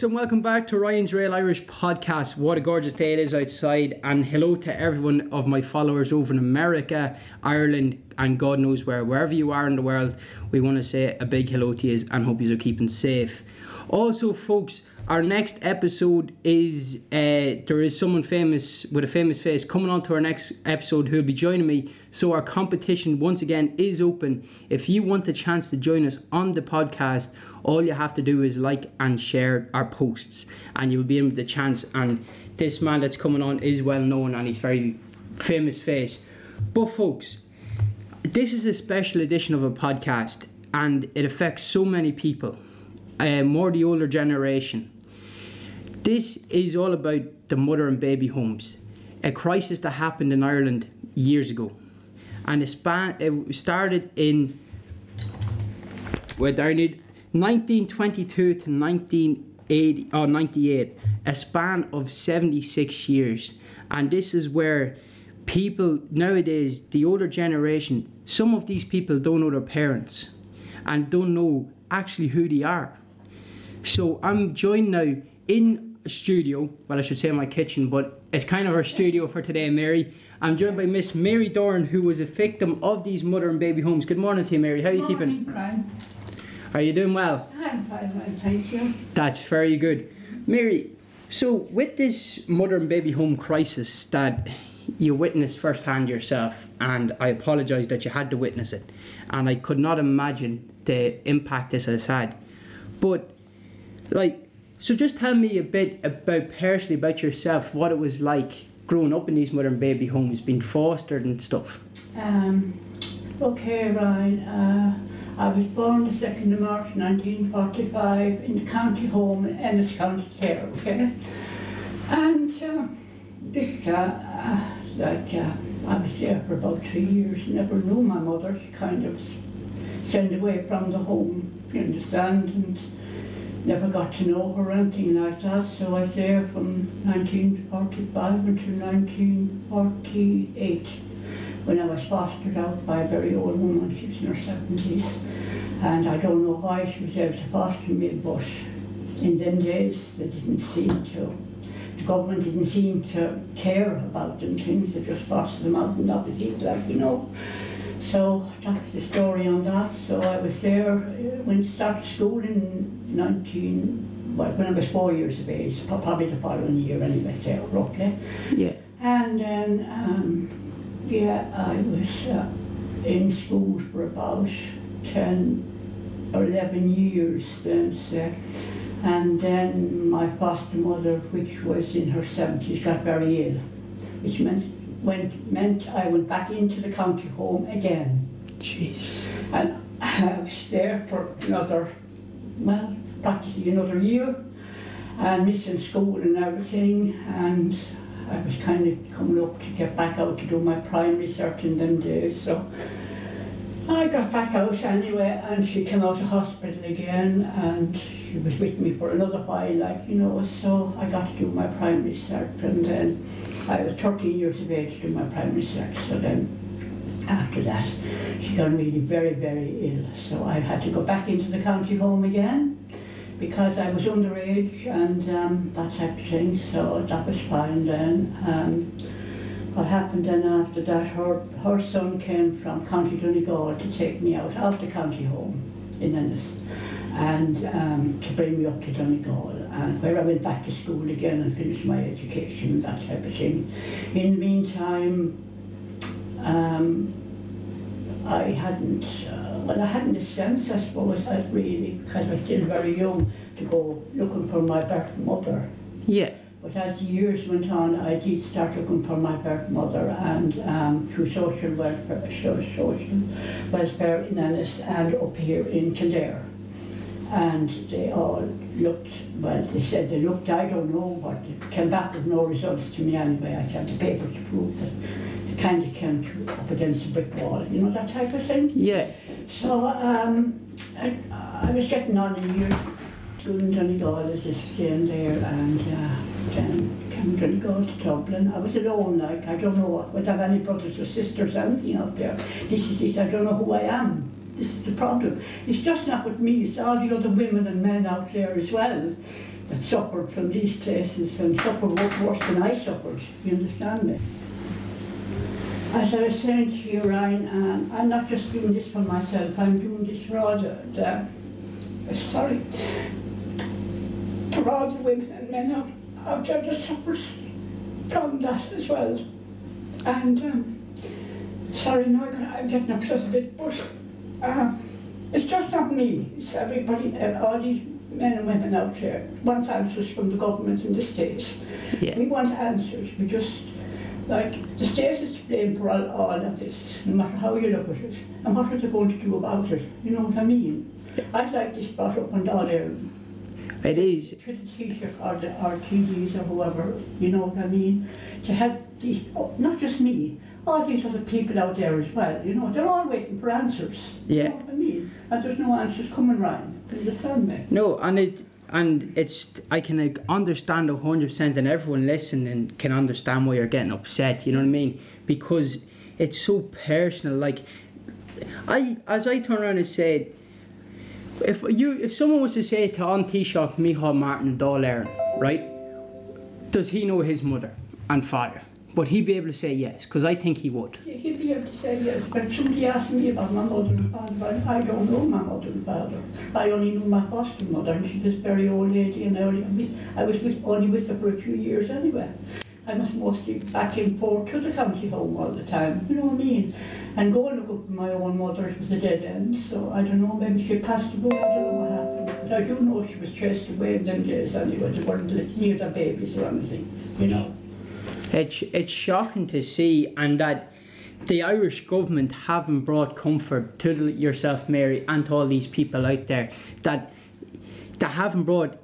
folks, and welcome back to Ryan's Real Irish podcast. What a gorgeous day it is outside, and hello to everyone of my followers over in America, Ireland, and God knows where. Wherever you are in the world, we want to say a big hello to you and hope you are keeping safe. Also, folks, our next episode is uh, there is someone famous with a famous face coming on to our next episode who'll be joining me. So our competition once again is open. If you want the chance to join us on the podcast, all you have to do is like and share our posts, and you'll be in with the chance. And this man that's coming on is well known and he's very famous face. But folks, this is a special edition of a podcast, and it affects so many people, uh, more the older generation. This is all about the mother and baby homes, a crisis that happened in Ireland years ago, and it, span, it started in where well, 1922 to 1980 or uh, 98, a span of 76 years, and this is where people nowadays, the older generation, some of these people don't know their parents and don't know actually who they are. So I'm joined now in a studio, well, I should say my kitchen, but it's kind of our studio for today, Mary. I'm joined by Miss Mary Doran, who was a victim of these mother and baby homes. Good morning to you, Mary. How are you morning, keeping? Brian. Are you doing well? I'm fine, well, thank you. That's very good. Mary, so with this mother and baby home crisis that you witnessed firsthand yourself, and I apologise that you had to witness it, and I could not imagine the impact this has had. But, like, so just tell me a bit about personally about yourself, what it was like growing up in these mother and baby homes, being fostered and stuff. Um, okay, Ryan. Uh, I was born the 2nd of March 1945 in the county home in Ennis County Clare, okay? And uh, this, uh, uh, like, uh, I was there for about three years, never knew my mother. She kind of sent away from the home, you understand, and never got to know her or anything like that. So I was there from 1945 until 1948 when I was fostered out by a very old woman. She was in her 70s. And I don't know why she was able to foster me, but in them days they didn't seem to, the government didn't seem to care about them things. They just fostered them out and that was it, like, you know. So that's the story on that. So I was there, uh, went to start school in 19, well, when I was four years of age, probably the following year anyway, so roughly. Yeah. And then, um, yeah, I was uh, in school for about 10 or 11 years then, so. And then my foster mother, which was in her 70s, got very ill, which meant, went, meant I went back into the county home again. Jeez. And I was there for another, well, practically another year, and missing school and everything. And I was kind of coming up to get back out to do my primary cert in them days. So I got back out anyway, and she came out of hospital again, and she was with me for another while, like you know. So I got to do my primary cert, and then I was 13 years of age to do my primary cert. So then after that, she got really very, very ill. So I had to go back into the county home again because I was underage and um, that type of thing. So that was fine then. Um, what happened then after that, her, her son came from County Donegal to take me out of the county home in Ennis and um, to bring me up to Donegal and where I went back to school again and finished my education and that type of thing. In the meantime, um, I hadn't, uh, well, I hadn't a sense, I suppose, that really, because I was still very young, to go looking for my birth mother. Yeah. But as the years went on, I did start looking for my birth mother, and um, through social welfare, social welfare in Ennis and up here in Kildare. And they all looked, well, they said they looked, I don't know what, they came back with no results to me anyway. I had the papers to prove that they kind of came to, up against a brick wall, you know, that type of thing. Yeah. So um, I, I was getting on a years, in Donegal, as I was saying there, and uh, then came Donegal to Dublin. I was alone, like, I don't know would I have any brothers or sisters, or anything out there. This is it, I don't know who I am. This is the problem. It's just not with me, it's all the other women and men out there as well. that suffered from these places and suffered worse than I suffered. You understand me? As I was saying to you, Ryan, um, I'm not just doing this for myself, I'm doing this for all the, the sorry, for all the women and men out, that suffers from that as well. And, um, sorry, no, I'm getting upset a bit, but uh, it's just not me, it's everybody, uh, all these men and women out there want answers from the government in the States. Yeah. We want answers, we just like, the state is to blame for all, all of this, no matter how you look at it. And what are they going to do about it? You know what I mean? I'd like this brought up on all there. It is. To the Taoiseach or the or TDs or whoever, you know what I mean? To help these, oh, not just me, all these other people out there as well, you know, they're all waiting for answers. Yeah. You know what I mean? And there's no answers coming round. Can you understand me? No, and it and it's I can like, understand hundred percent, and everyone listening can understand why you're getting upset. You know what I mean? Because it's so personal. Like I, as I turn around and said, if you if someone was to say to An Taoiseach Micheál Martin Dáil right, does he know his mother and father? Would he be able to say yes? Because I think he would. Yeah, He'd be able to say yes, but somebody asked me about my mother and father, I don't know my mother and father. I only knew my foster mother, and she was a very old lady, and I, only, I was with, only with her for a few years anyway. I was mostly back and forth to the county home all the time, you know what I mean? And going to look at my own mother was a dead end, so I don't know, maybe she passed away, I don't know what happened. But I do know she was chased away in them days anyway, they weren't near their babies or anything, you know. It's it's shocking to see, and that the Irish government haven't brought comfort to yourself, Mary, and to all these people out there that that haven't brought the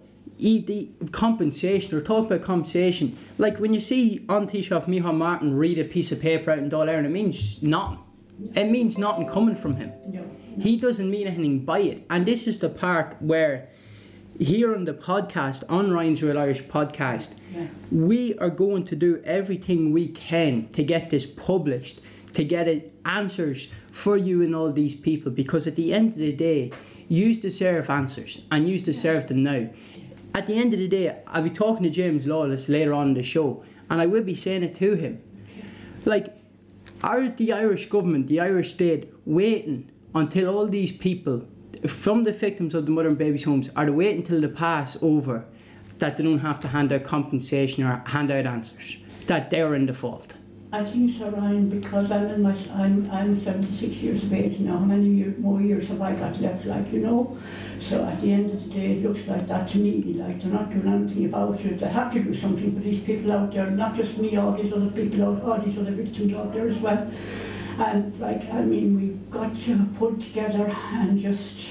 compensation or talk about compensation. Like when you see An Taoiseach Micheál Martin read a piece of paper out in Dáil it means nothing. It means nothing coming from him. No. He doesn't mean anything by it. And this is the part where here on the podcast, on Ryan's Real Irish podcast, Yeah. we are going to do everything we can to get this published, to get it answers for you and all these people. Because at the end of the day, you deserve answers and you deserve them now. At the end of the day, I'll be talking to James Lawless later on in the show, and I will be saying it to him. Like, are the Irish government, the Irish state, waiting until all these people, from the victims of the mother and babies' homes, are they waiting until the pass over that they don't have to hand out compensation or hand out answers? That they're in default? I think so, Ryan, because I'm in my, I'm, I'm 76 years of age now. How many year, more years have I got left, like, you know? So at the end of the day, it looks like that to me, like they're not doing anything about it. They have to do something for these people out there, not just me, all these other people out, all these other victims out there as well. And like, I mean, we've got to pull together and just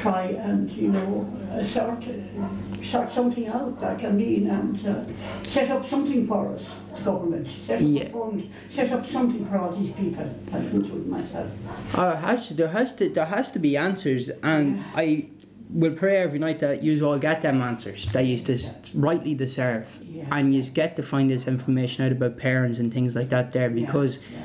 try and, you know, uh, sort, uh, sort something out, like, I mean, and uh, set up something for us, the government. Set up Yeah. fund, set up something for all these people. Been through myself. Uh, has to, there has to there has to be answers, and I will pray every night that you all get them answers that you just rightly deserve, Yeah. and you get to find this information out about parents and things like that there because. Yeah.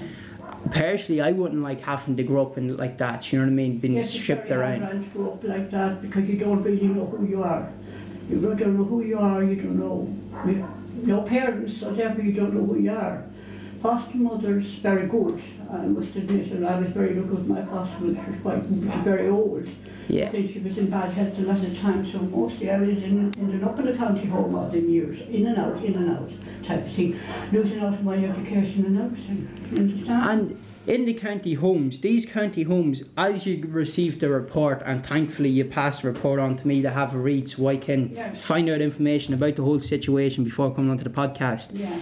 Personally, I wouldn't like having to grow up in like that. You know what I mean? Being Yes, stripped around. grow up like that because you don't really know who you are. You don't know who you are, you don't know you- your parents, so therefore you don't know who you are. Foster mother's very good, I must admit, and I was very lucky with my foster mother, she was quite, she was very old. Yeah. think she was in bad health a lot of times, so mostly I was in, ended up in the county home all them years, in and out, in and out, type of thing, losing out my education and everything, you understand? And in the county homes, these county homes, as you receive the report, and thankfully you pass the report on to me to have a read so I can Yes. find out information about the whole situation before coming onto the podcast. Yeah,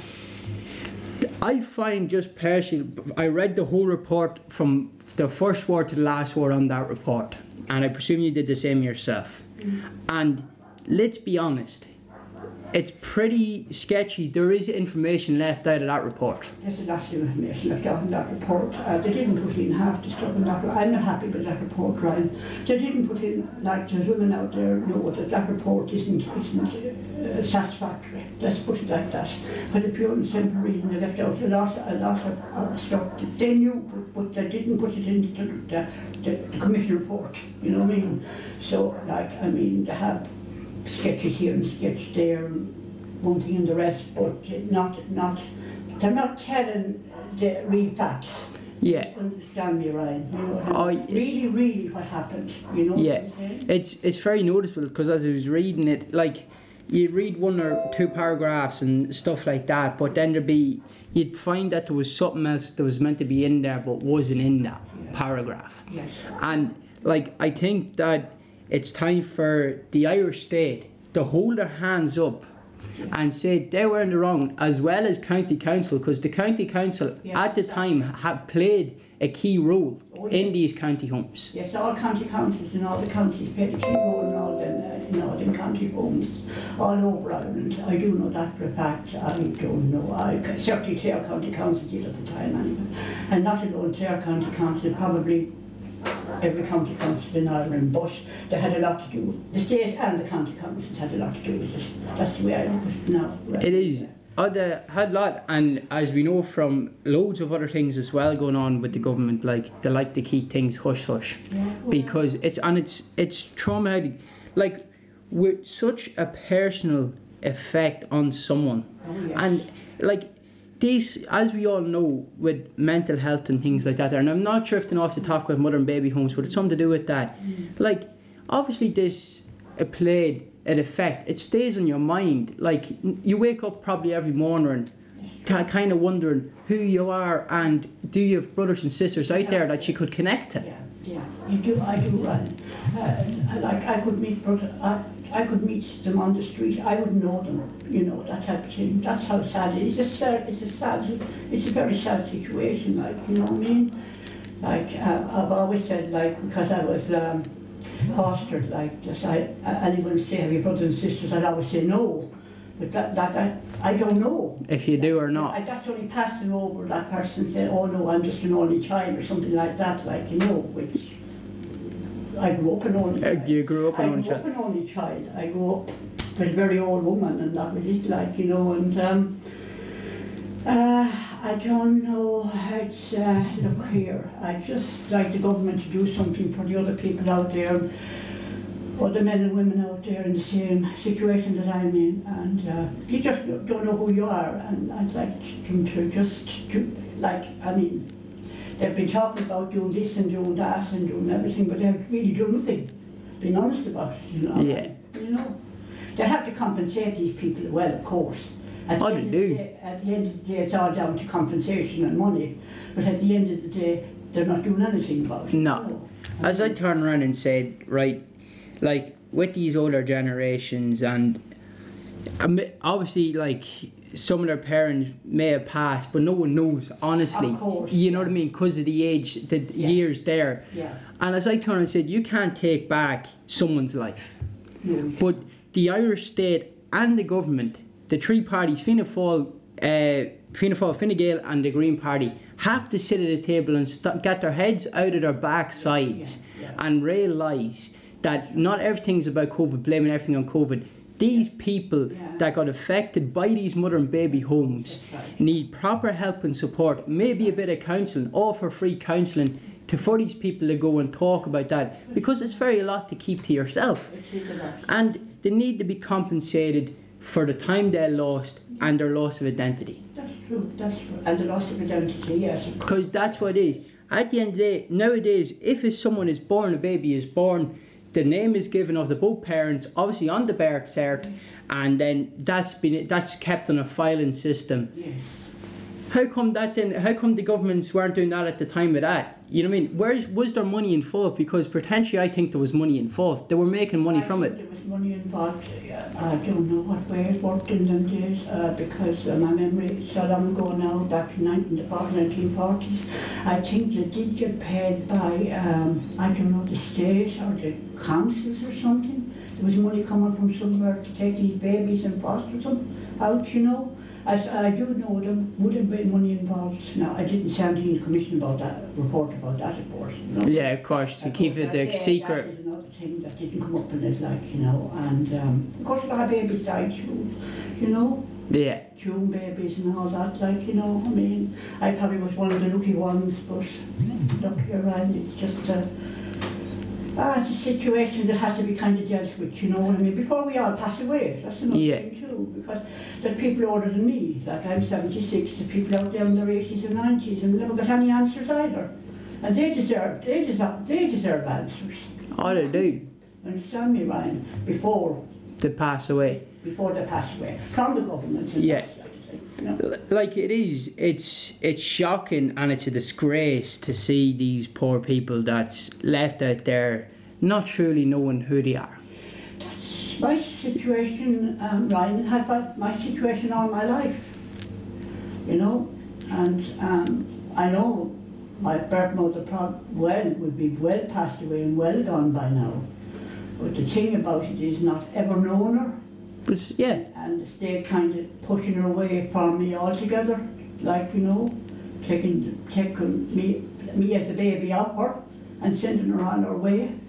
I find just personally, I read the whole report from the first word to the last word on that report, and I presume you did the same yourself. Mm-hmm. And let's be honest, it's pretty sketchy. There is information left out of that report. There's a lot of information left out in that report. Uh, they didn't put in half the stuff in that. I'm not happy with that report, Ryan. They didn't put in, like the women out there know that that report isn't, isn't uh, satisfactory. Let's put it like that. For the pure and simple reason they left out a lot, a lot of stuff that they knew, but, but they didn't put it into the, the, the commission report. You know what I mean? So, like, I mean, they have sketches here and sketches there, and one thing and the rest, but not, not, they're not telling the real facts. Yeah. Understand me, Ryan? You know, Oh, and y- really, really what happened, you know Yeah. what I'm saying? It's it's very noticeable because as I was reading it, like you read one or two paragraphs and stuff like that, but then there'd be you'd find that there was something else that was meant to be in there but wasn't in that paragraph. Yes. And like I think that it's time for the Irish state to hold their hands up and say they were in the wrong, as well as county council, because the county council Yeah. at the time had played a key role Oh, in these county homes. Yes, all county councils and all the counties played a key role in all them, uh, in all them county homes all over Ireland. I do know that for a fact. I don't know. I certainly Clare County Council did at the time anyway. And not alone Clare County Council, probably every county council in Ireland, but they had a lot to do. The state and the county councils had a lot to do with it. That's the way I look at it now. right? It is. Other had a lot, and as we know from loads of other things as well going on with the government, like they like to keep things hush hush, Yeah, because it's and it's it's traumatic, like with such a personal effect on someone, oh, yes. and like these, as we all know, with mental health and things like that, and I'm not they're off the top with mother and baby homes, but it's something to do with that. Like, obviously, this uh, played an effect. It stays on your mind. Like, you wake up probably every morning, t- kind of wondering who you are and do you have brothers and sisters out there that you could connect to. Yeah, yeah, you do, I do run. Uh, like I could meet, brother, I, I could meet them on the street, I would know them, you know, that type of thing. That's how sad it is. It's a it's a sad, it's a very sad situation, like, you know what I mean? Like, uh, I've always said, like, because I was um, fostered, like, just I, anyone would say, have you brothers and sisters? I'd always say no. But that, that I, I don't know. If you do or not. I just only passed it over that person said, oh no, I'm just an only child or something like that, like, you know, which I grew up an only Uh, child. you grew up an I grew up an only child. I grew up with a very old woman and that was it, like, you know, and um, uh, I don't know, it's, uh, look here, I just like the government to do something for the other people out there, and other men and women out there in the same situation that I'm in, and uh, you just don't know who you are, and I'd like them to just do, like, I mean, they've been talking about doing this and doing that and doing everything, but they haven't really done nothing, being honest about it, you know. Yeah. You know, they have to compensate these people well, of course. At the Oh, end they of the day- At the end of the day, it's all down to compensation and money, but at the end of the day, they're not doing anything about it. No. you know. As I turned around and said, right, like with these older generations, and obviously, like some of their parents may have passed, but no one knows, honestly. Of course, You know what I mean? Because of the age, the Yeah. years there. Yeah. And as I turned and said, you can't take back someone's life. No, But the Irish state and the government, the three parties, Fianna Fáil, uh, Fianna Fáil, Fine Gael and the Green Party, have to sit at a table and st- get their heads out of their backsides Yeah, yeah. and realise that not everything's about COVID, blaming everything on COVID. These people that got affected by these mother and baby homes need proper help and support, maybe a bit of counselling, offer free counselling to for these people to go and talk about that because it's very a lot to keep to yourself It is a lot. and they need to be compensated for the time they lost and their loss of identity That's true, that's true. And the loss of identity, yes. because that's what it is at the end of the day nowadays if someone is born a baby is born the name is given of the both parents obviously on the birth cert and then that's been that's kept on a filing system Yes. How come that then how come the governments weren't doing that at the time of that you know what I mean where's was there money involved because potentially I think there was money involved they were making money I from it There was money involved. I don't know what way it worked in them days uh, because uh, my memory is so long ago now, back in 19, the 1940s. I think they did get paid by, um, I don't know, the state or the councils or something. There was money coming from somewhere to take these babies and foster them out, you know. As I do know there would have been money involved. Now, I didn't send the commission about that, report about that, of course. you know. yeah of course to Of keep course, it a yeah, secret That is another thing that didn't come up in it, like, you know, and um, of course of babies died too, you know, yeah June babies and all that, like, you know, I mean, I probably was one of the lucky ones, but look, you're right, it's just, uh, Ah, it's a situation that has to be kind of dealt with, you know what I mean? Before we all pass away, that's another Yeah. thing too, because there's people older than me, like I'm 76, the people out there in their 80s and 90s and we never got any answers either. And they deserve, they deserve, they deserve answers. All they do Understand me, Ryan? Before, to pass away. before they pass away, from the government Yeah. That sort of thing, you know? L- Like it is, it's it's shocking and it's a disgrace to see these poor people that's left out there not truly knowing who they are. That's my situation, um, Ryan, had my, my situation all my life, you know, and um, I know my birth mother well would be well passed away and well gone by now, but the thing about it is not ever known her, But yeah, and the state kind of pushing her away from me altogether, like you know, taking taking me me as a baby off her and sending her on her way.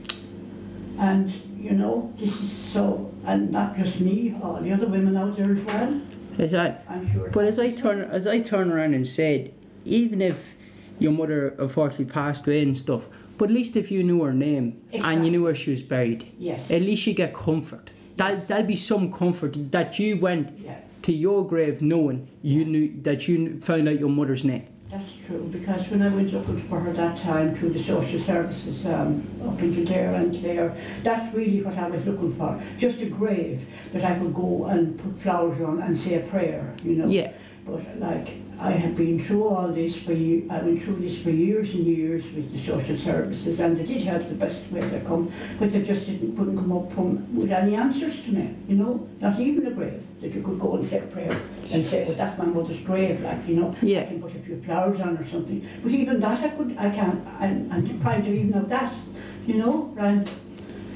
And you know, this is so, and not just me, all the other women out there as well. it's that. I'm sure. But as I turn as I turn around and said, even if your mother unfortunately passed away and stuff, but at least if you knew her name and you knew where she was buried, yes, at least you get comfort. That that'll be some comfort that you went yeah, to your grave knowing you knew that you found out your mother's name. that's true. Because when I was looking for her that time through the social services um, up in Kildare and Clare, that's really what I was looking for. Just a grave that I could go and put flowers on and say a prayer, you know. Yeah, But like I have been through all this for I went through this for years and years with the social services, and they did help the best way they come, but they just didn't couldn't come up from, with any answers to me. You know, not even a grave that you could go and say a prayer and say, well, that's my mother's grave, like you know, Yeah. I can put a few flowers on or something. But even that I could, I can't. I'm, I'm deprived of even of that. You know, Ryan.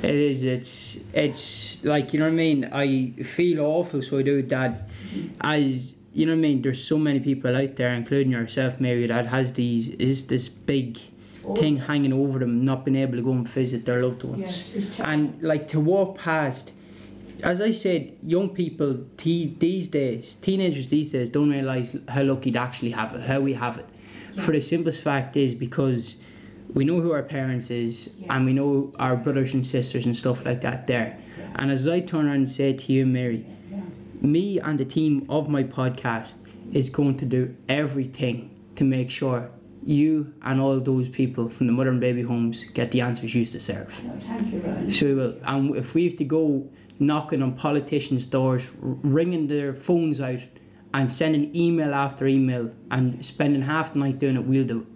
it is. It's it's like you know what I mean. I feel awful, so I do that. Mm-hmm. As you know what I mean. There's so many people out there, including yourself, Mary, that has these is this big Oh, thing hanging over them, not being able to go and visit their loved ones. Yes, and like to walk past as i said young people te- these days teenagers these days don't realize how lucky they actually have it how we have it for the simplest fact is because we know who our parents is Yeah. and we know our brothers and sisters and stuff like that there Yeah. and as i turn around and say to you mary yeah. Me and the team of my podcast is going to do everything to make sure you and all those people from the mother and baby homes get the answers you deserve No, thank you, Ryan. so we will. And if we have to go knocking on politicians' doors, ringing their phones out, and sending email after email, and spending half the night doing it, we'll do it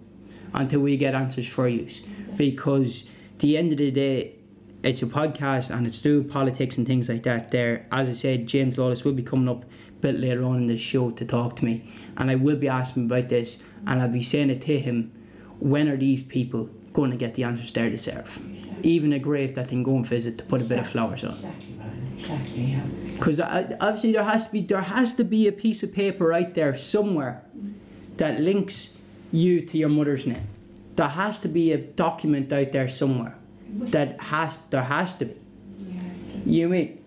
until we get answers for you. Because the end of the day, it's a podcast and it's through politics and things like that. There, as I said, James Lawless will be coming up a bit later on in the show to talk to me, and I will be asking about this, and I'll be saying it to him. When are these people going to get the answers they deserve? Even a grave that they can go and visit to put a bit of flowers on. Exactly, Exactly, yeah. Because obviously there has to be there has to be a piece of paper out there somewhere that links you to your mother's name. There has to be a document out there somewhere that has there has to be. You mean?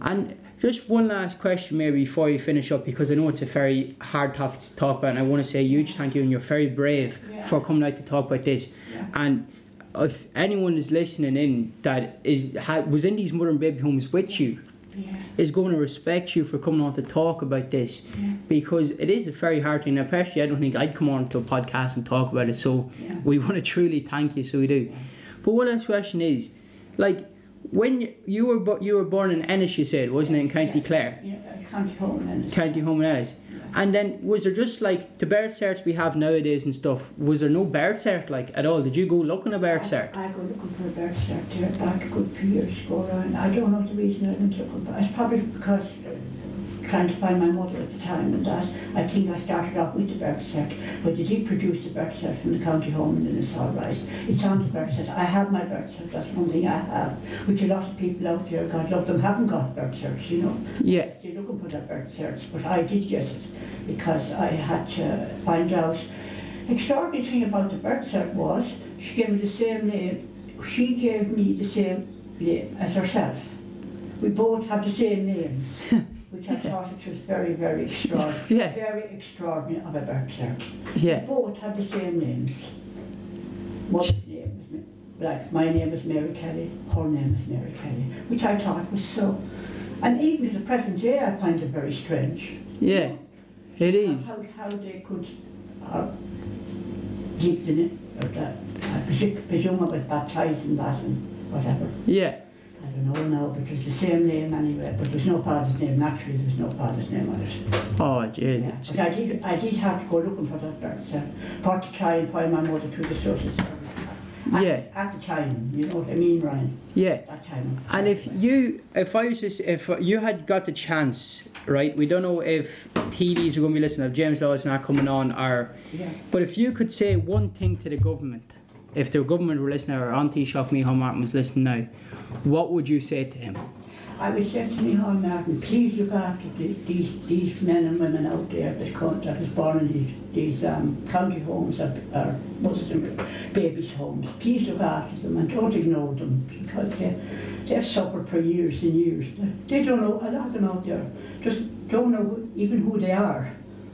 And just one last question, maybe before you finish up, because I know it's a very hard topic to talk about, and I want to say a huge thank you, and you're very brave Yeah. for coming out to talk about this. Yeah. And if anyone is listening in that is ha, was in these mother and baby homes with you, Yeah. is going to respect you for coming on to talk about this because it is a very hard thing. Now, personally, I don't think I'd come on to a podcast and talk about it. So we want to truly thank you. So we do. But one last question is, like, when you were bo- you were born in Ennis, you said, wasn't it, in County Yeah. Clare, Yeah, County Home and County Home in Ennis, and then was there just like the birth certs we have nowadays and stuff? Was there no birth cert like at all? Did you go looking a birth cert? I, I go looking for a birth cert there back a good few years ago and I don't know the reason I went looking for It's probably because uh, trying to find my mother at the time and that I think I started off with the birth cert but they did produce the birth cert from the county home and then it's all right. It's on the birth cert. I have my birth cert, that's one thing I have, which a lot of people out there, God love them, haven't got birth certs, you know. Yeah. They're looking for their birth certs, but I did get it because I had to find out. Extraordinary thing about the birth cert was she gave me the same name. She gave me the same name as herself. We both have the same names, which I thought it was very, very extraordinary. Yeah. Very extraordinary of a cert. Yeah. We both have the same names. Mother's name was like my name is Mary Kelly, her name is Mary Kelly, which I thought was so. And even to the present day, I find it very strange. Yeah, it is. How, how they could uh, give the name, or that, I presume, presume I was baptised in that and whatever. Yeah, Don't know now, it's the same name anyway, but there's no father's name, naturally there's no father's name on it. oh, gee, Yeah. But I did, I did have to go looking for that birth uh, cert, for to try and find my mother through the social service. At- Yeah. At the time, you know what I mean, Ryan? yeah. That time. And if you, if I was to, if you had got the chance, right? We don't know if TDs are going to be listening. If James Law is not coming on, or Yeah. but if you could say one thing to the government, if the government were listening, or An Taoiseach Micheál Martin was listening now, what would you say to him? I would say to Micheál Martin, please look after the, these, these men and women out there that, come, that was born in these, these um, county homes or, or and babies' homes. Please look after them and don't ignore them because they, they've suffered for years and years. They don't know, a lot of them out there just don't know even who they are.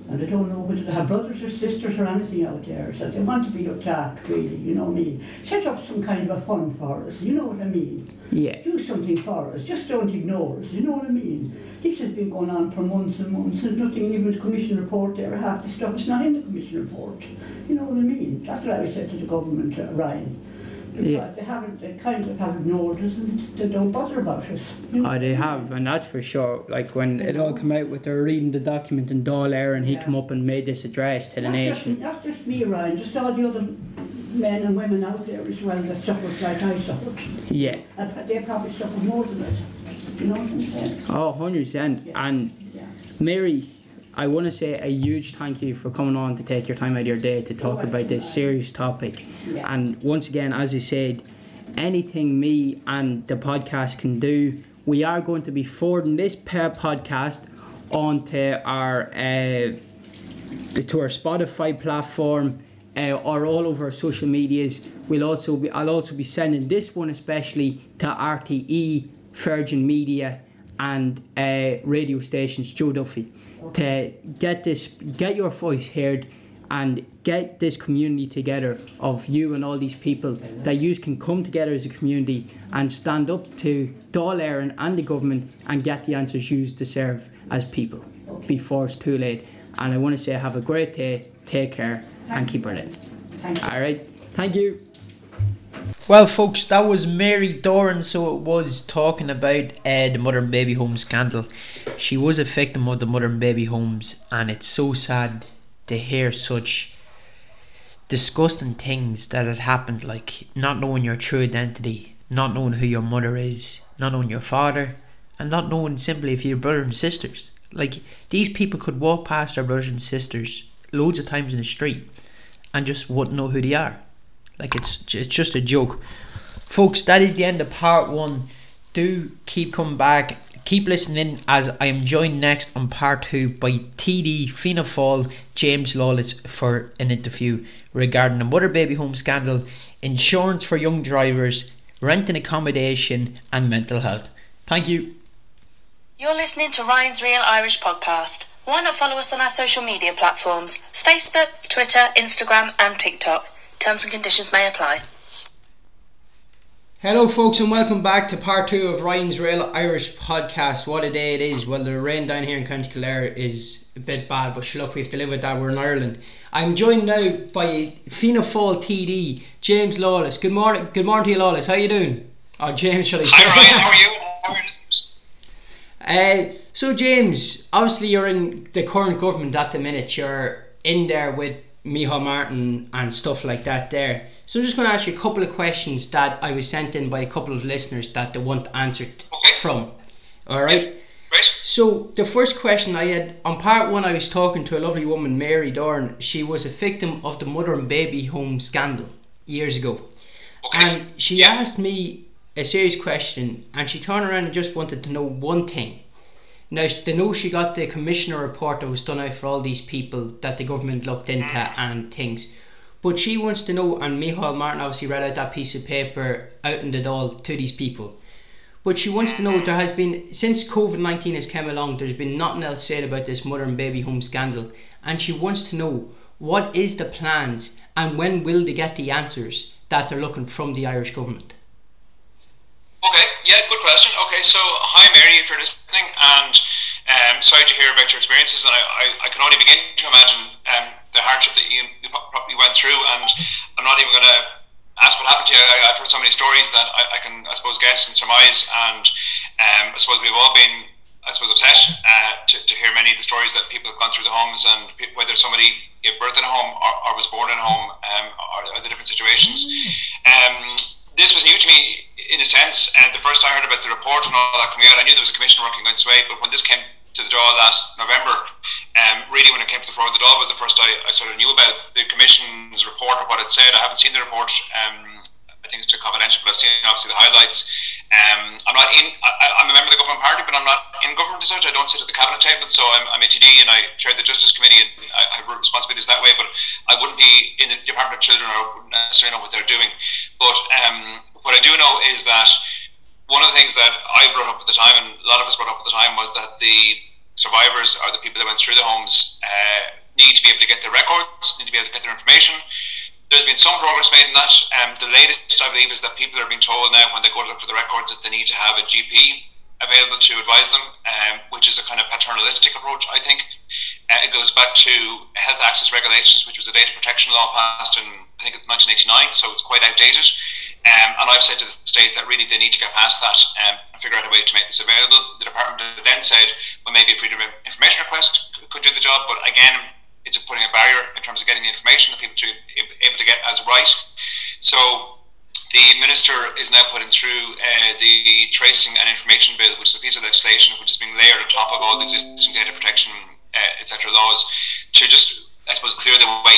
And they don't know whether they have brothers or sisters or anything out there. So they want to be looked after, really, you know what I mean? Set up some kind of a fund for us, you know what I mean? Yeah, do something for us. Just don't ignore us. You know what I mean? This has been going on for months and months. There's nothing even the commission report there. Half the stuff is not in the commission report. You know what I mean? That's what I said to the government, uh, Ryan. Because Yeah. they haven't, they kind of have ignored us and they don't bother about us. You oh, know? oh, they have, and that's for sure. Like when it all came out with her reading the document in Dáil Éireann, and he Yeah. come up and made this address to the Not nation. Just, not just me, Ryan, just all the other men and women out there as well that suffered like I suffered. Yeah. And they probably suffered more than us. You know what I'm saying? Oh, 100%. Yeah. And Yeah. Mary, I want to say a huge thank you for coming on to take your time out of your day to talk about this serious topic. Yeah. And once again, as I said, anything me and the podcast can do, we are going to be forwarding this per podcast onto our uh, to our Spotify platform uh, or all over our social medias. We'll also be I'll also be sending this one especially to RTE, Virgin Media, and uh, radio stations. Joe Duffy to get this get your voice heard and get this community together of you and all these people that you can come together as a community and stand up to Dáil Éireann and the government and get the answers you deserve as people before it's too late. And I want to say have a great day, take care, and keep it. Thank you. All right, thank you. Well, folks, that was Mary Doran. So it was talking about uh, the mother and baby home scandal. She was a victim of the mother and baby homes, and it's so sad to hear such disgusting things that had happened, like not knowing your true identity, not knowing who your mother is, not knowing your father, and not knowing simply if you're brothers and sisters. Like these people could walk past their brothers and sisters loads of times in the street and just wouldn't know who they are. Like it's it's just a joke, folks. That is the end of part one. Do keep coming back. Keep listening as I am joined next on part two by TD Fianna James Lawless for an interview regarding the mother baby home scandal, insurance for young drivers, rent and accommodation, and mental health. Thank you. You're listening to Ryan's Real Irish Podcast. Why not follow us on our social media platforms Facebook, Twitter, Instagram, and TikTok? Terms and conditions may apply. Hello, folks, and welcome back to part two of Ryan's Real Irish podcast. What a day it is! Well, the rain down here in County Kildare is a bit bad, but look, we have to live with that. We're in Ireland. I'm joined now by Fianna Fáil TD James Lawless. Good morning, good morning to you, Lawless. How are you doing? Oh, James, shall I say? Hi Ryan, how are you? How are you? Uh, so James, obviously you're in the current government at the minute. You're in there with Micheál Martin and stuff like that there. So I'm just going to ask you a couple of questions that I was sent in by a couple of listeners that they want answered Okay. from. All right. Right? So the first question I had on part one, I was talking to a lovely woman, Mary Doran. She was a victim of the mother and baby home scandal years ago, Okay. and she asked me a serious question, and she turned around and just wanted to know one thing. Now they know she got the commissioner report that was done out for all these people that the government looked into mm. and things. But she wants to know, and Micheál Martin obviously read out that piece of paper out in the Dáil to these people. But she wants to know mm. there has been since COVID nineteen has come along, there's been nothing else said about this mother and baby home scandal, and she wants to know what is the plans and when will they get the answers that they're looking from the Irish government? Okay, yeah, good question. Okay, so hi Mary, if you're listening, and um, sorry to hear about your experiences, and I, I, I can only begin to imagine um, the hardship that you, you probably went through, and I'm not even going to ask what happened to you. I, have heard so many stories that I, I, can, I suppose, guess and surmise, and um, I suppose we've all been, I suppose, upset uh, to, to hear many of the stories that people have gone through the homes, and whether somebody gave birth in a home or, or was born in a home, um, or, or the different situations. Um, this was new to me in a sense. And the first I heard about the report and all that coming out, I knew there was a commission working on its way. But when this came to the draw last November, um, really when it came to the floor of the Dáil was the first I, I sort of knew about the commission's report or what it said. I haven't seen the report. Um, I think it's too confidential, but I've seen obviously the highlights. Um, I'm not in. I, am a member of the government party, but I'm not in government such. I don't sit at the cabinet table, so I'm, I'm a TD and I chair the Justice Committee, and I have responsibilities that way. But I wouldn't be in the Department of Children or wouldn't necessarily know what they're doing. But um, what I do know is that one of the things that I brought up at the time, and a lot of us brought up at the time, was that the survivors or the people that went through the homes uh, need to be able to get their records, need to be able to get their information there's been some progress made in that. Um, the latest, I believe, is that people are being told now when they go to look for the records that they need to have a GP available to advise them, um, which is a kind of paternalistic approach, I think. Uh, it goes back to health access regulations, which was a data protection law passed in, I think, it's 1989, so it's quite outdated. Um, and I've said to the state that really they need to get past that um, and figure out a way to make this available. The department then said, well, maybe a freedom of information request could do the job, but again, it's putting a barrier in terms of getting the information that people to able to get as right. So the minister is now putting through uh, the tracing and information bill, which is a piece of legislation which is being layered on top of all the existing data protection, uh, etc. laws, to just I suppose clear the way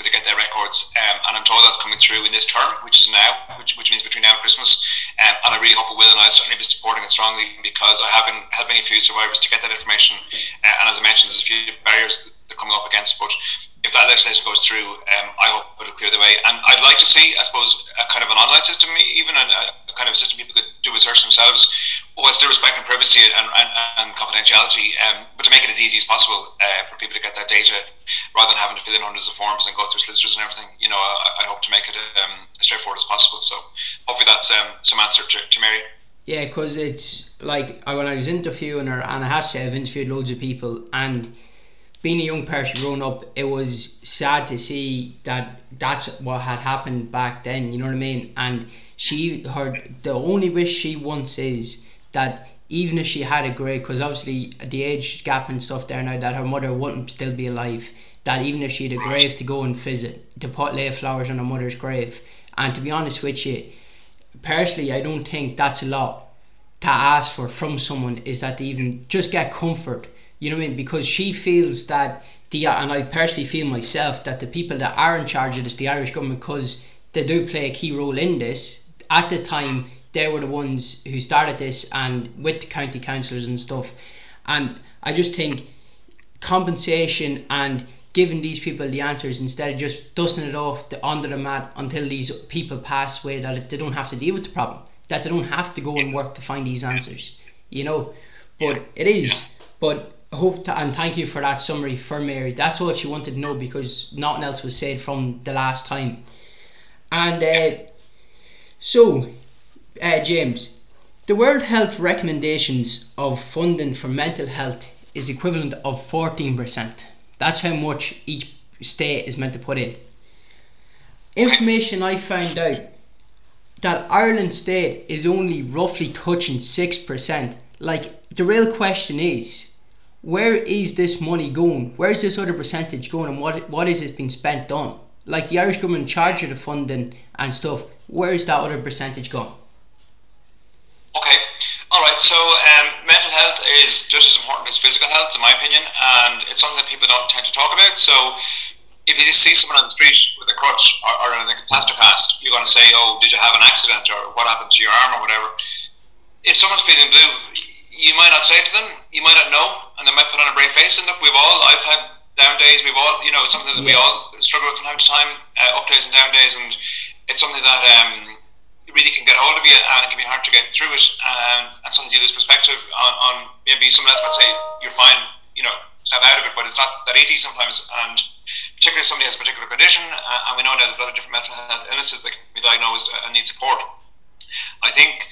to get their records. Um, and I'm told that's coming through in this term, which is now, which, which means between now and Christmas. Um, and I really hope it will, and I'll certainly be supporting it strongly because I have been helping a few survivors to get that information. Uh, and as I mentioned, there's a few barriers they're coming up against. But if that legislation goes through, um, I hope it'll clear the way. And I'd like to see, I suppose, a kind of an online system, even a, a kind of a system people could do research themselves, while still respecting privacy and, and, and confidentiality, um, but to make it as easy as possible uh, for people to get that data, rather than having to fill in hundreds of forms and go through solicitors and everything. You know, I, I hope to make it um, as straightforward as possible. So hopefully that's um, some answer to, to Mary. Yeah, because it's like when I was interviewing her, and I had to have interviewed loads of people, and being a young person growing up, it was sad to see that that's what had happened back then. You know what I mean? And she, her, the only wish she wants is that even if she had a grave, because obviously the age gap and stuff there now, that her mother wouldn't still be alive. That even if she had a grave to go and visit, to put lay flowers on her mother's grave. And to be honest with you, personally, I don't think that's a lot to ask for from someone. Is that they even just get comfort you know what I mean? Because she feels that the and I personally feel myself that the people that are in charge of this, the Irish government, because they do play a key role in this. At the time, they were the ones who started this, and with the county councillors and stuff. And I just think compensation and giving these people the answers instead of just dusting it off the, under the mat until these people pass away that they don't have to deal with the problem that they don't have to go and work to find these answers you know but it is but hope to, and thank you for that summary for Mary. That's all she wanted to know because nothing else was said from the last time. And uh, so, uh, James, the World Health recommendations of funding for mental health is equivalent of 14%. That's how much each state is meant to put in. Information I found out that Ireland state is only roughly touching 6%. Like, the real question is where is this money going? Where is this other percentage going, and what what is it being spent on? Like the Irish government charge of the funding and stuff. Where is that other percentage going? Okay, all right. So um, mental health is just as important as physical health, in my opinion, and it's something that people don't tend to talk about. So if you see someone on the street with a crutch or, or in a plaster cast, you're going to say, "Oh, did you have an accident or what happened to your arm or whatever?" If someone's feeling blue, you might not say to them, you might not know, and they might put on a brave face. And look, we've all, I've had down days, we've all, you know, it's something that yeah. we all struggle with from time to time, uh, up days and down days, and it's something that um, really can get hold of you, and it can be hard to get through it. Um, and sometimes you lose perspective on, on maybe someone else might say you're fine, you know, snap out of it, but it's not that easy sometimes. And particularly if somebody has a particular condition, uh, and we know now there's a lot of different mental health illnesses that can be diagnosed and need support. I think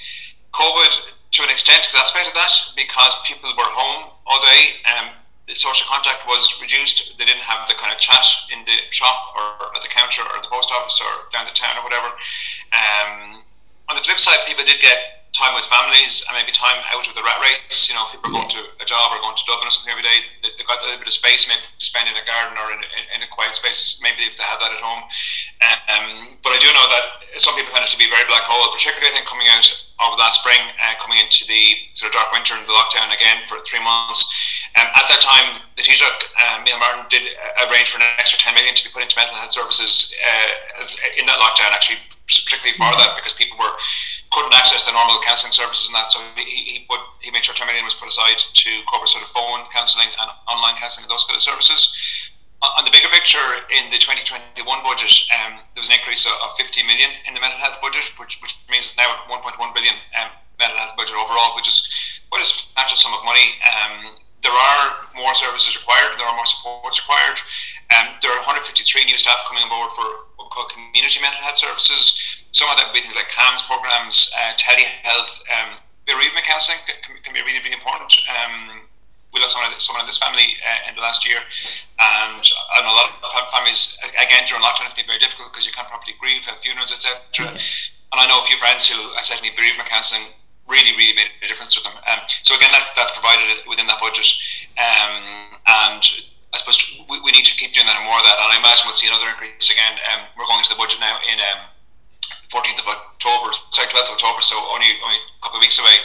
COVID, to an extent, exacerbated that because people were home all day. Um, the social contact was reduced. They didn't have the kind of chat in the shop or at the counter or the post office or down the town or whatever. Um, on the flip side, people did get time with families and maybe time out of the rat race. You know, if people are going to a job or going to Dublin or something every day. They, have got a little bit of space, maybe to spend in a garden or in, in, in a quiet space. Maybe if they have that at home. Um, but I do know that some people find it to be very black hole, particularly I think coming out of last spring, uh, coming into the sort of dark winter and the lockdown again for three months. Um, at that time, the Taoiseach, uh, Micheál Martin, did arrange for an extra 10 million to be put into mental health services uh, in that lockdown, actually, particularly for that, because people were couldn't access the normal counselling services and that. So he, he put he made sure 10 million was put aside to cover sort of phone counselling and online counselling and those kind of services. On the bigger picture, in the 2021 budget, um, there was an increase of, 50 million in the mental health budget, which, which means it's now 1.1 billion um, mental health budget overall, which is quite a substantial sum of money. Um, there are more services required, there are more supports required. Um, there are 153 new staff coming on board for what we call community mental health services some of that be things like CAMHS programs, uh, telehealth, um, bereavement counselling can, can, be really, really important. Um, we lost someone, someone in this family uh, in the last year, and I know a lot of families, again, during lockdown, it's been very difficult because you can't properly grieve, have funerals, etc. Yeah. And I know a few friends who have said to me bereavement counselling really, really made a difference to them. Um, so again, that, that's provided within that budget. Um, and I suppose we, we, need to keep doing that and more of that. And I imagine we'll see another increase again. Um, we're going into the budget now in um, 14th of October, sorry, 12th of October, so only, only a couple of weeks away.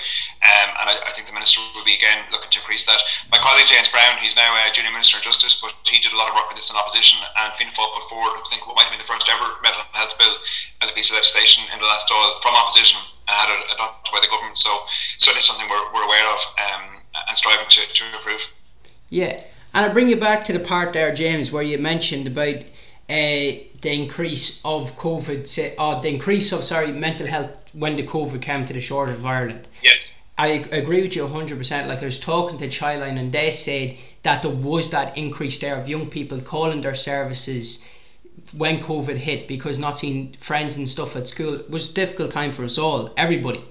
Um, and I, I, think the Minister will be again looking to increase that. My colleague James Browne, he's now a Junior Minister of Justice, but he did a lot of work with this in opposition. And Fianna Fáil put forward, I think, what might have been the first ever mental health bill as a piece of legislation in the last Dáil from opposition and had it adopted by the government. So, certainly something we're, we're aware of um, and striving to, to improve. Yeah. And I bring you back to the part there, James, where you mentioned about uh, the increase of COVID, say, uh, the increase of sorry mental health when the COVID came to the shores of Ireland. Yes. I agree with you 100%. Like I was talking to Childline and they said that there was that increase there of young people calling their services when COVID hit because not seeing friends and stuff at school it was a difficult time for us all, everybody.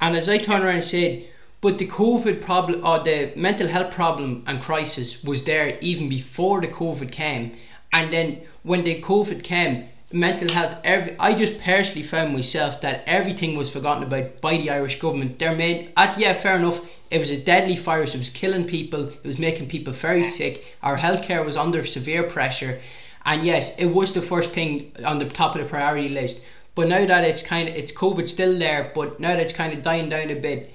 And as I turned around and said, but the COVID problem or the mental health problem and crisis was there even before the COVID came and then when the COVID came, mental health, every, I just personally found myself that everything was forgotten about by the Irish government. They're made, at, yeah, fair enough, it was a deadly virus, it was killing people, it was making people very sick, our healthcare was under severe pressure, and yes, it was the first thing on the top of the priority list. But now that it's kind of, it's COVID still there, but now that it's kind of dying down a bit,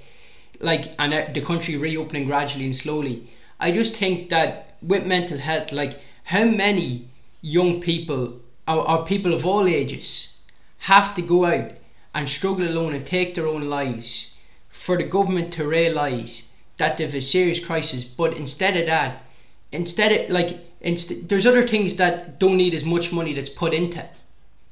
like, and uh, the country reopening gradually and slowly, I just think that with mental health, like, how many young people or, or people of all ages have to go out and struggle alone and take their own lives for the government to realise that they've a serious crisis? But instead of that instead of like inst- there's other things that don't need as much money that's put into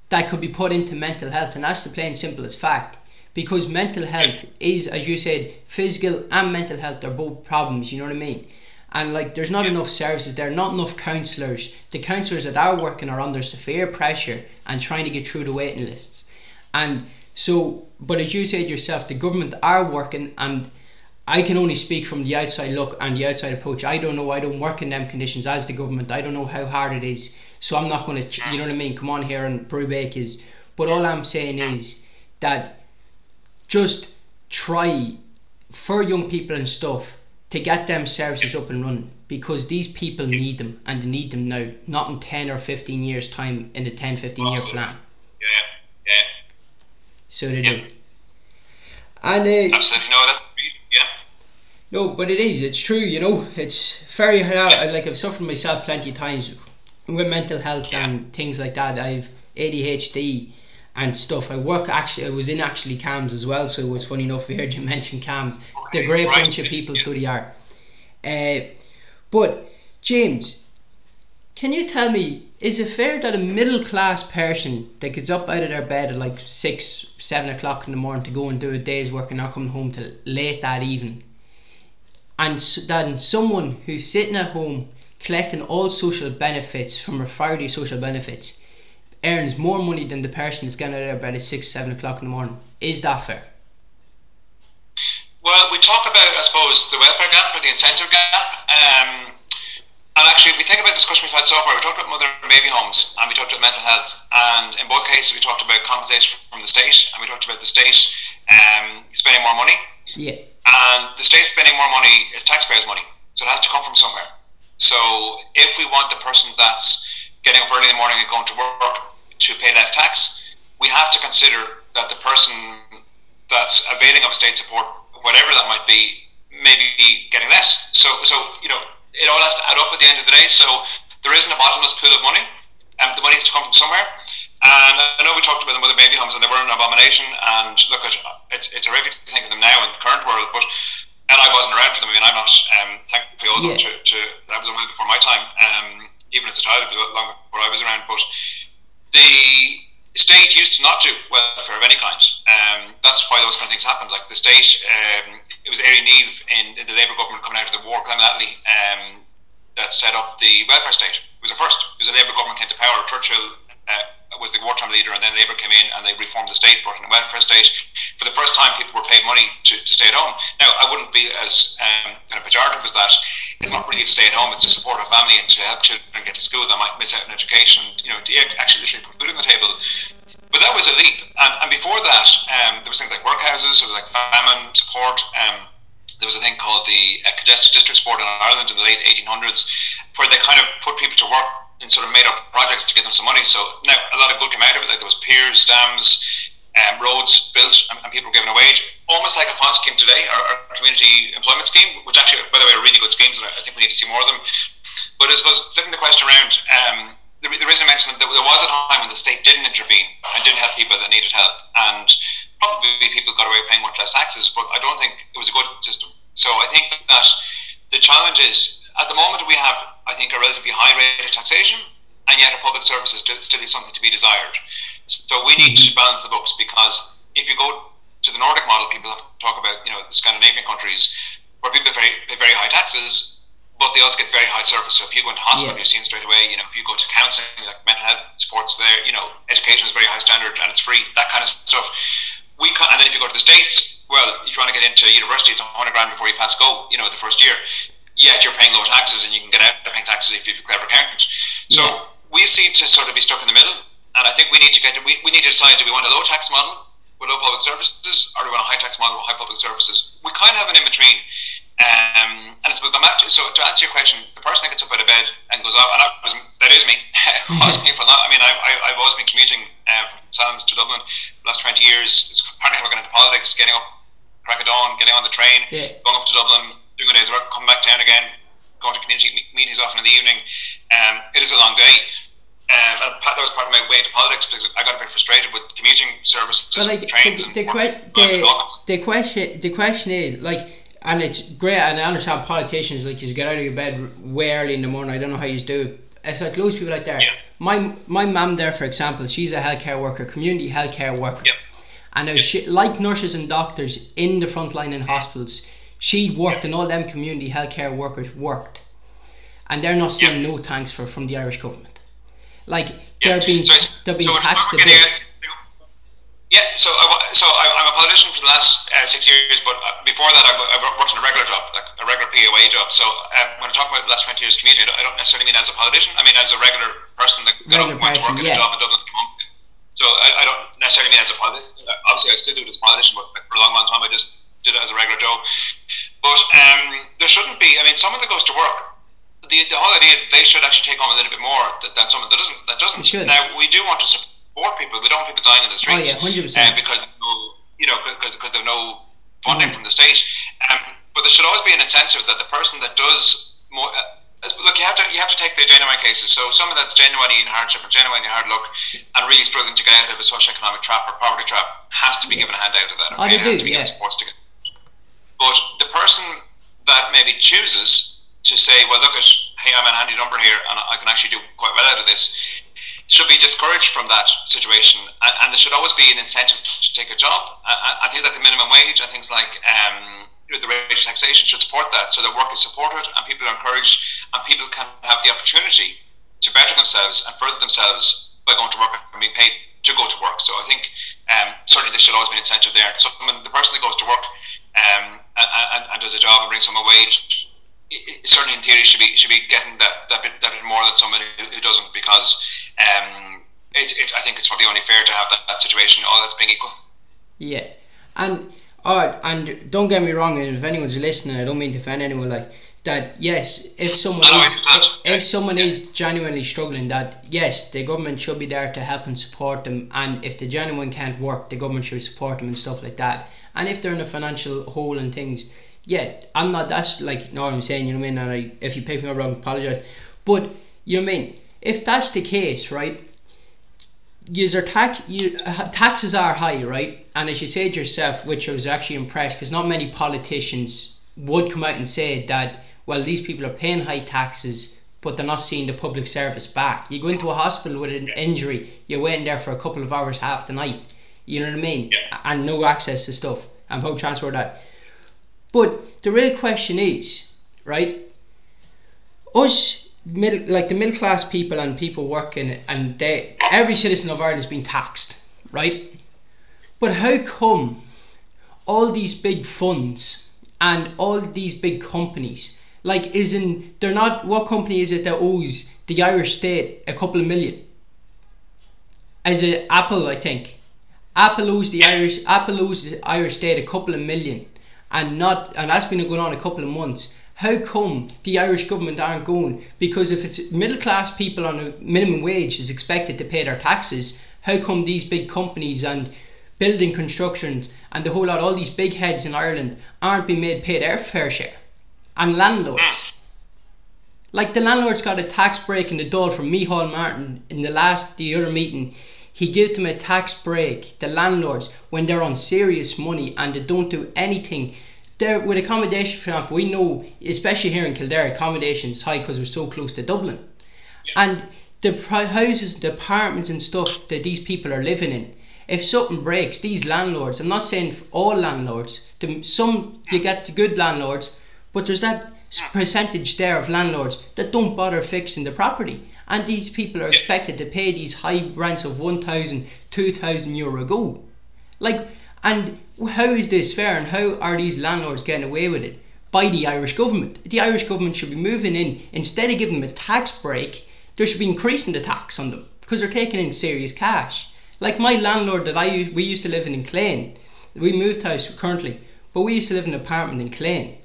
that could be put into mental health and that's the plain simplest fact. Because mental health is as you said physical and mental health are both problems you know what i mean and like there's not enough services there, are not enough counsellors. The counsellors that are working are under severe pressure and trying to get through the waiting lists. And so, but as you said yourself, the government are working, and I can only speak from the outside look and the outside approach. I don't know. I don't work in them conditions as the government. I don't know how hard it is. So I'm not going to, you know what I mean? Come on here and brewbake is. But all I'm saying is that just try for young people and stuff to get them services up and running because these people need them and they need them now, not in 10 or 15 years' time in the 10 15 year plan. Yeah, yeah. So they yeah. do. And uh, absolutely no, that yeah. No, but it is. It's true. You know, it's very hard. Like I've suffered myself plenty of times with mental health yeah. and things like that. I've ADHD and stuff. I work actually. I was in actually CAMHS as well, so it was funny enough. We heard you mention CAMHS. They're a great right. bunch of people, yeah. so they are. Uh, but James, can you tell me? Is it fair that a middle class person that gets up out of their bed at like six, seven o'clock in the morning to go and do a day's work and not come home till late that evening, and then someone who's sitting at home collecting all social benefits from a Friday social benefits, earns more money than the person that's getting out of their bed at six, seven o'clock in the morning. Is that fair? Well, we talk about, I suppose, the welfare gap or the incentive gap. Um, and actually, if we think about the discussion we've had so far, we talked about mother and baby homes and we talked about mental health. And in both cases, we talked about compensation from the state and we talked about the state um, spending more money. Yeah. And the state spending more money is taxpayers' money. So it has to come from somewhere. So if we want the person that's getting up early in the morning and going to work to pay less tax, we have to consider that the person that's availing of state support whatever that might be, maybe getting less. So, so you know, it all has to add up at the end of the day. So there isn't a bottomless pool of money. Um, the money has to come from somewhere. And I know we talked about the mother baby homes, and they were an abomination. And look, at it's it's horrific to think of them now in the current world, but and I wasn't around for them. I mean, I'm not um, thankfully old enough to, to that was a while before my time. Um, even as a child, it was long before I was around. But the state used to not do welfare of any kind. Um, that's why those kind of things happened. Like the state, um, it was Éire Niamh in, in, the Labour government coming out of the war, Clement Attlee, um, that set up the welfare state. It was the first. It was a Labour government came to power. Churchill uh, was the wartime leader, and then Labour came in and they reformed the state, brought in a welfare state. For the first time, people were paid money to, to stay at home. Now, I wouldn't be as um, kind of pejorative as that. It's not really to stay at home; it's to support a family and to help children get to school that might miss out on education. You know, to actually literally put food on the table. But that was a leap, and, and before that, um, there was things like workhouses, or like famine support. Um, there was a thing called the uh, Congested Districts Board in Ireland in the late 1800s, where they kind of put people to work in sort of made up projects to get them some money. So now a lot of good came out of it. Like there was piers, dams, um, roads built, and, and, people were given a wage, almost like a FON scheme today, our, our, community employment scheme, which actually, by the way, are really good schemes, and I think we need to see more of them. But I suppose flipping the question around, um, the, the reason I mentioned that there was a time when the state didn't intervene and didn't help people that needed help, and probably people got away paying much less taxes, but I don't think it was a good system. So I think that the challenge is at the moment we have, I think, a relatively high rate of taxation, and yet our public services still, still is something to be desired. So we need to mm-hmm. balance the books because if you go to the Nordic model, people talk about you know the Scandinavian countries where people pay very, pay very high taxes, but they also get very high service. So if you go into hospital, yeah. you're seen straight away. You know, if you go to counselling, like mental health supports there, you know, education is very high standard and it's free. That kind of stuff. We can, and then if you go to the states, well, if you want to get into university, it's 100 grand before you pass go. You know, the first year yet you're paying lower taxes and you can get out of paying taxes if you have a clever accountant. So yeah. we seem to sort of be stuck in the middle, and I think we need to get we, we need to decide do we want a low tax model with low public services or do we want a high tax model with high public services? We kind of have an in between. Um, and it's come back to, so to answer your question, the person that gets up out of bed and goes off, and I was, that is me. was me for that. I mean, I, I, I've always been commuting uh, from Sallins to Dublin for the last 20 years. It's partly how I got into politics, getting up crack of dawn, getting on the train, yeah. going up to Dublin, doing a day's work, coming back down again, going to community meetings often in the evening. Um, it is a long day. Um, and that was part of my way into politics because I got a bit frustrated with commuting services, but like, trains, the, the, the, the, question, the question is like, and it's great, and I understand politicians like you get out of your bed way early in the morning. I don't know how you do it. It's like loads of people out there. Yeah. My my mum there, for example, she's a healthcare worker, community healthcare worker. Yep. And she, like nurses and doctors in the front line in hospitals, she worked and all them community healthcare workers worked. And they're not seeing no thanks for from the Irish government. Like they're being so they're being so taxed a bit. Yeah, so I, so I, am a politician for the last uh, six years, but uh, before that I, I, worked in a regular job, like a regular PAYE job. So um, when I talk about the last 20 years community, I don't necessarily mean as a politician. I mean as a regular person that got up, went to work in a job in Dublin. So I, I, don't necessarily mean as a politician. Obviously, I still do it as a politician, but for a long, long time I just did it as a regular job. But um, there shouldn't be. I mean, someone that goes to work, the, the whole idea is they should actually take on a little bit more than someone that doesn't. That doesn't. Now we do want to support people. We don't want people dying in the streets. Oh yeah, hundred percent. Uh, because you know, because because there's no funding mm. from the state. Um, but there should always be an incentive that the person that does more. Uh, look, you have to you have to take the genuine cases. So someone that's genuinely in hardship or genuinely hard luck and really struggling to get out of a socioeconomic trap or poverty trap has to be yeah. given a handout of that. Okay? Oh, they do, yeah. Supports to get but the person that maybe chooses to say, well, look at, hey, I'm an handy number here and I can actually do quite well out of this, should be discouraged from that situation. And, and there should always be an incentive to take a job. And, things like the minimum wage and things like um, the rate of taxation should support that so that work is supported and people are encouraged and people can have the opportunity to better themselves and further themselves by going to work and being paid to go to work. So I think um, certainly there should always be an incentive there. So when the person that goes to work um, and, and, and, does a job and brings home a wage, it, it certainly in theory should be should be getting that, that, bit, that bit more than someone who, who doesn't because um, it, it's I think it's probably only fair to have that, that situation all that's being equal. Yeah, and uh, and don't get me wrong, and if anyone's listening, I don't mean to offend anyone. Like that, yes, if someone is if, if someone is genuinely struggling, that yes, the government should be there to help and support them. And if the genuine can't work, the government should support them and stuff like that. And if they're in a financial hole and things, yeah, I'm not. That's like no, I'm saying, you know what I mean. And I, if you pick me up wrong, apologize. But you know what I mean. If that's the case, right? User tax, you, uh, taxes are high, right? And as you said yourself, which I was actually impressed, because not many politicians would come out and say that. Well, these people are paying high taxes, but they're not seeing the public service back. You go into a hospital with an injury, you're waiting there for a couple of hours half the night. You know what I mean? Yeah. And no access to stuff and public transport that. But the real question is, right? Us middle, like the middle class people and people working, and they, every citizen of Ireland is being taxed, right? But how come all these big funds and all these big companies, like, isn't they're not? What company is it that owes the Irish state a couple of million? Is it Apple? I think Apple owes the Irish Apple owes the Irish state a couple of million, and not and that's been going on a couple of months. How come the Irish government aren't going? Because if it's middle class people on a minimum wage is expected to pay their taxes, how come these big companies and building constructions and the whole lot, all these big heads in Ireland aren't being made pay their fair share? And landlords. Like the landlords got a tax break in the Dáil from Micheál Martin in the last the other meeting. He gave them a tax break, the landlords, when they're on serious money and they don't do anything. There with accommodation, for example, we know, especially here in Kildare, accommodation is high because we're so close to Dublin, and the houses, the apartments and stuff that these people are living in. If something breaks, these landlords, I'm not saying all landlords, the, some you get the good landlords, but there's that percentage there of landlords that don't bother fixing the property. And these people are expected to pay these high rents of 1,000, 2,000 euro a go. Like, and how is this fair and how are these landlords getting away with it? By the Irish government. The Irish government should be moving in, instead of giving them a tax break, they should be increasing the tax on them because they're taking in serious cash. Like my landlord that I we used to live in in Clane, we moved house currently, but we used to live in an apartment in Clane,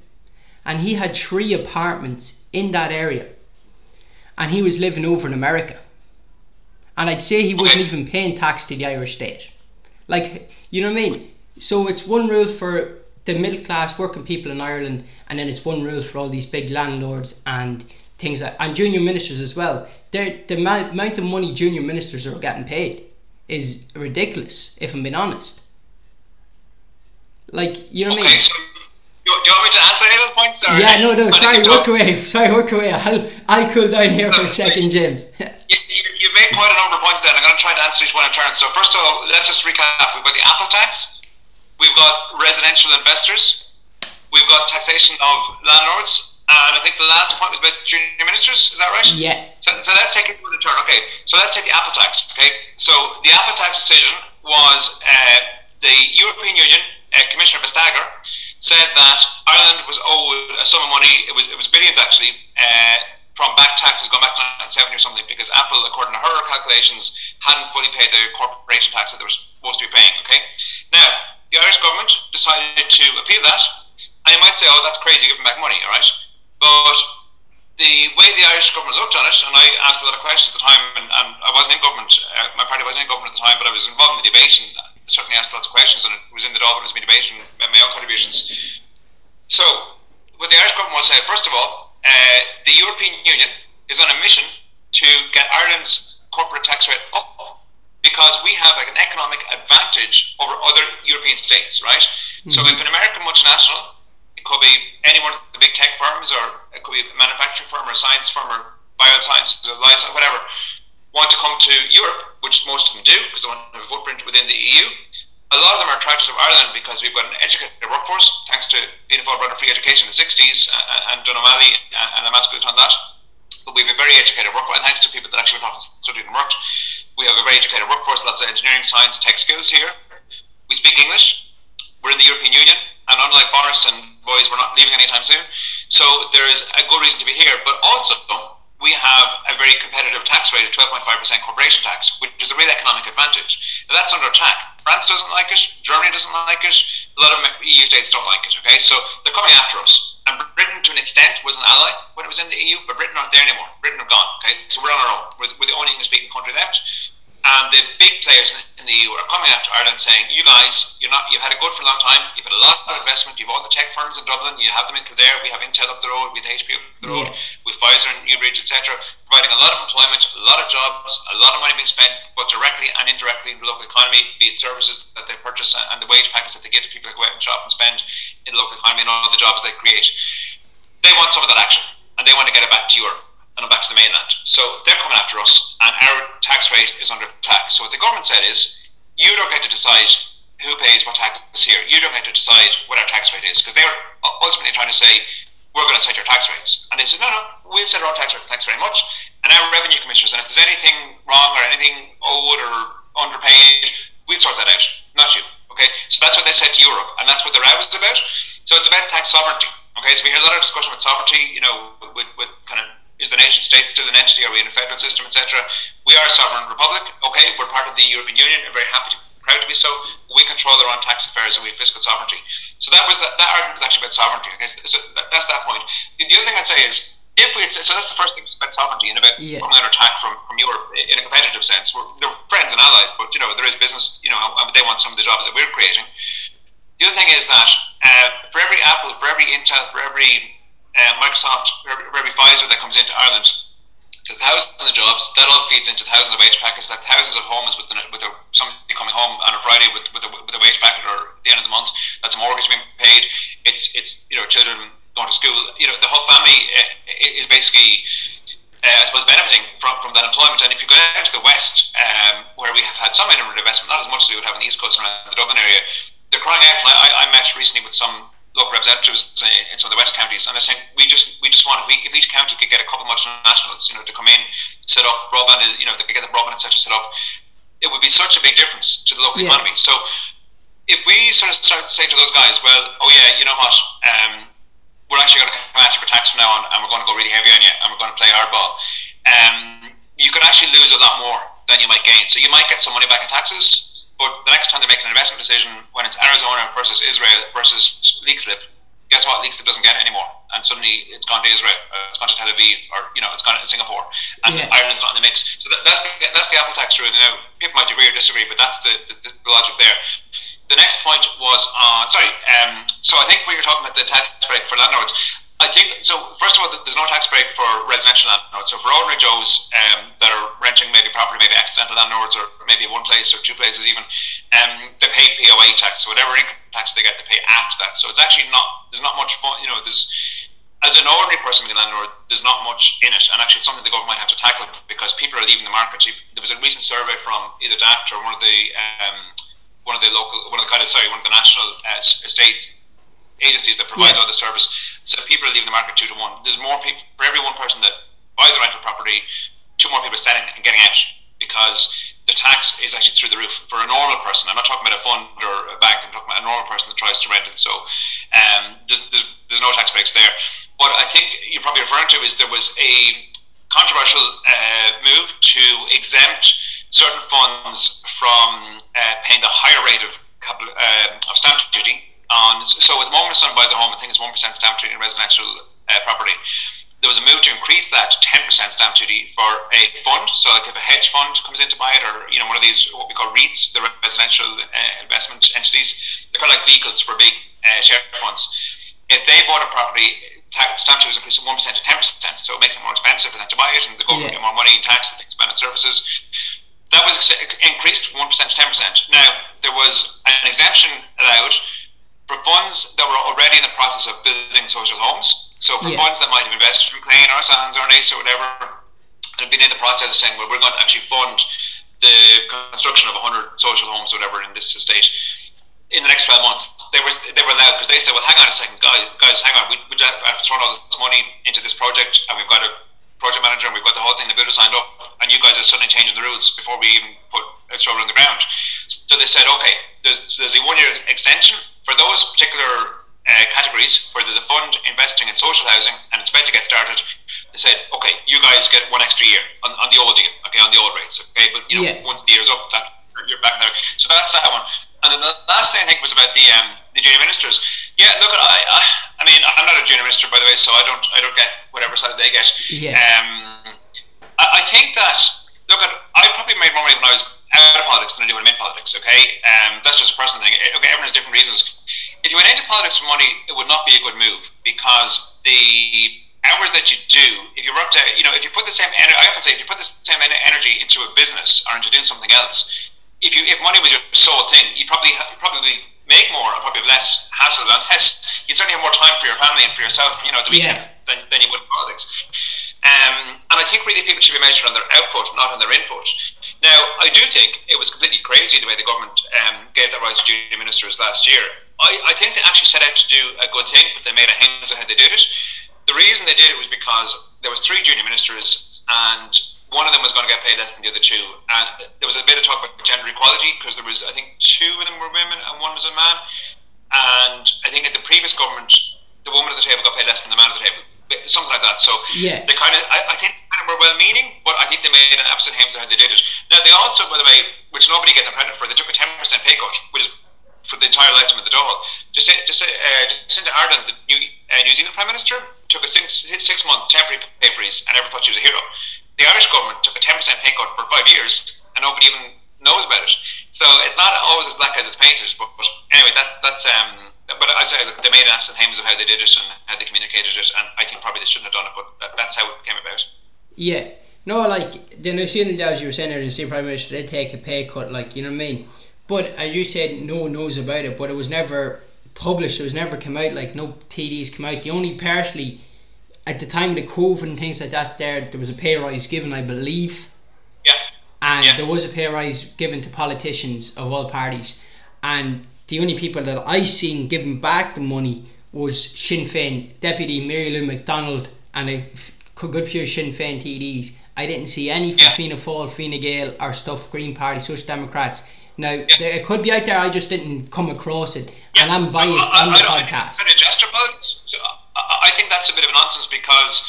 and he had three apartments in that area, and he was living over in America, and I'd say he wasn't even paying tax to the Irish state, like you know what I mean. So it's one rule for the middle class working people in Ireland, and then it's one rule for all these big landlords and things like and junior ministers as well. They're, the amount of money junior ministers are getting paid is ridiculous, if I'm being honest. Like, you know what I mean? so do you want me to answer any of those points? Or Yeah, no, no, sorry, work away. Sorry, work away. I'll, I'll cool down here for a second, James. You, made quite a number of points there. I'm going to try to answer each one in turn. So first of all, let's just recap. We've got the Apple tax. We've got residential investors. We've got taxation of landlords. And I think the last point was about junior ministers. Is that right? yeah, So, so let's take it in turn. Okay, so let's take the Apple tax. Okay, so the Apple tax decision was uh, the European Union uh, Commissioner Vestager said that Ireland was owed a sum of money. It was it was billions actually uh, from back taxes going back to 1970 or something because Apple, according to her calculations, hadn't fully paid the corporation tax that they were supposed to be paying. Okay, now the Irish government decided to appeal that, and you might say, oh, that's crazy, giving back money, all right, but the way the Irish government looked on it, and I asked a lot of questions at the time, and, and I wasn't in government, uh, my party wasn't in government at the time, but I was involved in the debate and certainly asked lots of questions, and it was in the Dáil, it was my debate and uh, my own contributions. So, what the Irish government say, first of all, uh, the European Union is on a mission to get Ireland's corporate tax rate up because we have like an economic advantage over other European states, right? So if an American multinational, it could be any one of the big tech firms, or it could be a manufacturing firm, or a science firm, or biosciences, or life science, whatever, want to come to Europe, which most of them do because they want to have a footprint within the EU. A lot of them are attracted to Ireland because we've got an educated workforce, thanks to Fianna Fáil brought free education in the 60s, uh, and Donogh O'Malley and, and Amascot on that. But we have a very educated workforce, and thanks to people that actually went off and studied and worked. We have a very educated workforce, lots of engineering, science, tech skills here. We speak English. We're in the European Union, and unlike Boris and boys, we're not leaving anytime soon. So there is a good reason to be here. But also, we have a very competitive tax rate of 12.5% corporation tax, which is a real economic advantage. Now that's under attack. France doesn't like it, Germany doesn't like it, a lot of EU states don't like it, okay? So they're coming after us. And Britain, to an extent, was an ally when it was in the EU, but Britain aren't there anymore. Britain have gone, okay? So we're on our own. We're, we're the only English speaking country left. And the big players in the EU are coming out to Ireland saying, "You guys, you're not. You've had it good for a long time. You've had a lot of investment. You've all the tech firms in Dublin. You have them in Kildare. We have Intel up the road. We have HP up the road. Yeah. With Pfizer and Newbridge, etc. Providing a lot of employment, a lot of jobs, a lot of money being spent, both directly and indirectly in the local economy, be it services that they purchase and the wage packets that they give to people who go out and shop and spend in the local economy and all the jobs they create. They want some of that action, and they want to get it back to Europe and back to the mainland. So they're coming after us, and our tax rate is under attack. So what the government said is, you don't get to decide who pays what taxes here. You don't get to decide what our tax rate is, because they were ultimately trying to say, we're going to set your tax rates. And they said, no, no, we'll set our own tax rates, thanks very much. And our revenue commissioners, and if there's anything wrong or anything owed or underpaid, we'll sort that out, not you. Okay, so that's what they said to Europe, and that's what the row is about. So it's about tax sovereignty. Okay, so we hear a lot of discussion about sovereignty, you know, with, with kind of is the nation state still an entity? Are we in a federal system, etc.? We are a sovereign republic. Okay, we're part of the European Union. We're very happy to, proud to be so. We control our own tax affairs and we have fiscal sovereignty. So that was that, that argument was actually about sovereignty. Okay, so that, that's that point. The, the other thing I'd say is if we so that's the first thing about sovereignty and about Yeah. coming under attack from from Europe in a competitive sense. We're, they're friends and allies, but you know there is business. You know, they want some of the jobs that we're creating. The other thing is that uh, for every Apple, for every Intel, for every uh, Microsoft, every, Pfizer that comes into Ireland, thousands of jobs that all feeds into thousands of wage packets. That thousands of homes with the, with a, somebody coming home on a Friday with with a, with a wage packet or at the end of the month. That's a mortgage being paid. It's it's you know children going to school. You know the whole family uh, is basically. Uh, I suppose benefiting from, from that employment. And if you go out to the west, um, where we have had some inward investment, not as much as we would have in the east coast around the Dublin area, they're crying out. And I, I met recently with some local representatives in some of the west counties, and they're saying we just we just want if, we, if each county could get a couple of multinationals, you know, to come in, set up broadband, you know, they could get the broadband etc. set up, it would be such a big difference to the local Yeah. economy. So if we sort of start to say to those guys, well, oh yeah, you know what, um, we're actually going to come at you for tax from now on, and we're going to go really heavy on you, and we're going to play hardball. Um, you could actually lose a lot more than you might gain. So you might get some money back in taxes, but the next time they make an investment decision, when it's Arizona versus Israel versus Leixlip, guess what? Leixlip doesn't get it anymore, and suddenly it's gone to Israel, uh, it's gone to Tel Aviv, or you know, it's gone to Singapore, and Yeah. Ireland's not in the mix. So that, that's the, that's the Apple tax rule. Now people might agree or disagree, but that's the, the, the logic there. The next point was on sorry. Um, so I think when you're talking about the tax break for landlords, I think so. First of all, there's no tax break for residential landlords. So for ordinary Joes um, that are renting maybe property, maybe accidental landlords, or maybe one place or two places even, um, they pay POA tax. So whatever income tax they get, they pay after that. So it's actually not there's not much fun. You know, there's as an ordinary person being a landlord, there's not much in it, and actually it's something the government might have to tackle because people are leaving the market. There was a recent survey from either Daft or one of the um, one of the local, one of the kind of sorry, one of the national uh, estates agencies that provide Yeah. all the service. So people are leaving the market two to one. There's more people for every one person that buys a rental property, two more people are selling and getting out because the tax is actually through the roof for a normal person. I'm not talking about a fund or a bank. I'm talking about a normal person that tries to rent it. So um, there's, there's, there's no tax breaks there. What I think you're probably referring to is there was a controversial uh, move to exempt certain funds from uh, paying the higher rate of uh, of stamp duty on. So at the moment, someone buys a home, I think it's one percent stamp duty in residential uh, property. There was a move to increase that to ten percent stamp duty for a fund. So like if a hedge fund comes in to buy it, or you know one of these what we call REITs, the residential uh, investment entities, they're kind of like vehicles for big uh, share funds. If they bought a property, tax stamp duty was increased from one percent to ten percent, so it makes it more expensive for them to buy it, and the government Yeah. get more money in tax and things, spend on services. That was increased from one percent to ten percent. Now there was an exemption allowed for funds that were already in the process of building social homes. So for Yeah. funds that might have invested from Clane or Sallins or Naas or whatever, and been in the process of saying, well, we're going to actually fund the construction of 100 social homes or whatever in this estate in the next 12 months. They were they were allowed because they said, well, hang on a second, guys, guys hang on, we, we have thrown all this money into this project and we've got a project manager and we've got the whole thing, the builder signed up, and you guys are suddenly changing the rules rules before we even put a shovel on the ground. So they said, okay, there's, there's a one year extension for those particular uh, categories where there's a fund investing in social housing and it's about to get started. They said, okay, you guys get one extra year on, on the old deal, okay, on the old rates, okay, but you know, Yeah. once the year's up, that you're back there. So that's that one. And then the last thing I think was about the um, the junior ministers. Yeah, look, I, I, I mean, I'm not a junior minister by the way, so I don't, I don't get whatever side they get. Yeah. Um, I, I think that look, at, I probably made more money when I was out of politics than I do when I'm in politics. Okay, um, that's just a personal thing. Eh, Okay, everyone has different reasons. If you went into politics for money, it would not be a good move because the hours that you do, if you worked, out, you know, if you put the same, ener- I often say, if you put the same energy into a business or into doing something else, if you if money was your sole thing, you probably you'd probably make more or probably have less hassle and less. You'd certainly have more time for your family and for yourself, you know, at the Yeah. weekends than, than you would in politics. Um, and I think really people should be measured on their output, not on their input. Now, I do think it was completely crazy the way the government um, gave that right to junior ministers last year. I, I think they actually set out to do a good thing, but they made a hangs of how they did it. The reason they did it was because there was three junior ministers, and one of them was going to get paid less than the other two. And there was a bit of talk about gender equality because there was, I think, two of them were women and one was a man. And I think at the previous government, the woman at the table got paid less than the man at the table, something like that. So Yeah. they kind of, I, I think, kind of were well-meaning, but I think they made an absolute hames of how they did it. Now they also, by the way, which nobody get them credit for, they took a ten percent pay cut, which is for the entire lifetime of the Dáil. Just just uh, Jacinda Ardern, the new uh, New Zealand Prime Minister, took a six six month temporary pay freeze and everyone thought she was a hero. The Irish government took a ten percent pay cut for five years and nobody even knows about it. So it's not always as black as it's painted. But, but anyway, that, that's um. But I say they made an absolute hames of how they did it and how they communicated it, and I think probably they shouldn't have done it, but that, that's how it came about. Yeah. No, like the New Zealand, as you were saying, the New Zealand Prime Minister did take a pay cut, like you know what I mean. But as you said, no one knows about it. But it was never published. It was never come out. Like no TDs come out. The only partially at the time of the COVID and things like that, there there was a pay rise given, I believe, Yeah. and Yeah. there was a pay rise given to politicians of all parties, and the only people that I seen giving back the money was Sinn Féin Deputy Mary Lou McDonald and a good few Sinn Féin TDs. I didn't see any from Yeah. Fianna Fáil, Fine Gael, or stuff Green Party, Social Democrats. Now there, it could be out there. I just didn't come across it, and I'm biased I, on I, the I podcast. think politics. So I, I think that's a bit of nonsense because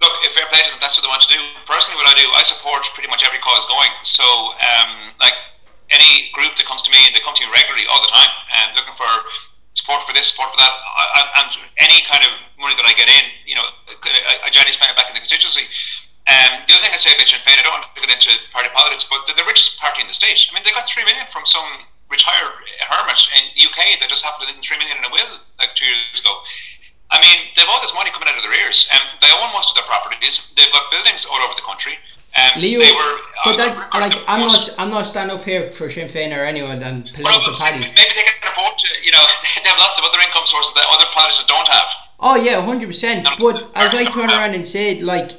look, if fair play to them, that's what they want to do. Personally, what I do, I support pretty much every cause going. So um, like any group that comes to me, and they come to me regularly all the time, and looking for support for this, support for that, I, I, and any kind of money that I get in, you know, I, I generally spend it back in the constituency. Um, the other thing I say about Sinn Féin, I don't want to get into party politics, but they're the richest party in the state. I mean, they got three million from some retired hermit in the UK that just happened to three million in a will like two years ago. I mean, they've all this money coming out of their ears, and they own most of their properties. They've got buildings all over the country. Um, Leo, they were, but that, like, I'm most- not, I'm not standing up here for Sinn Féin or anyone than well, political but parties. maybe they can afford to, you know, they have lots of other income sources that other politicians don't have. Oh yeah, hundred percent. But as I sorry, turn sorry. around and said, like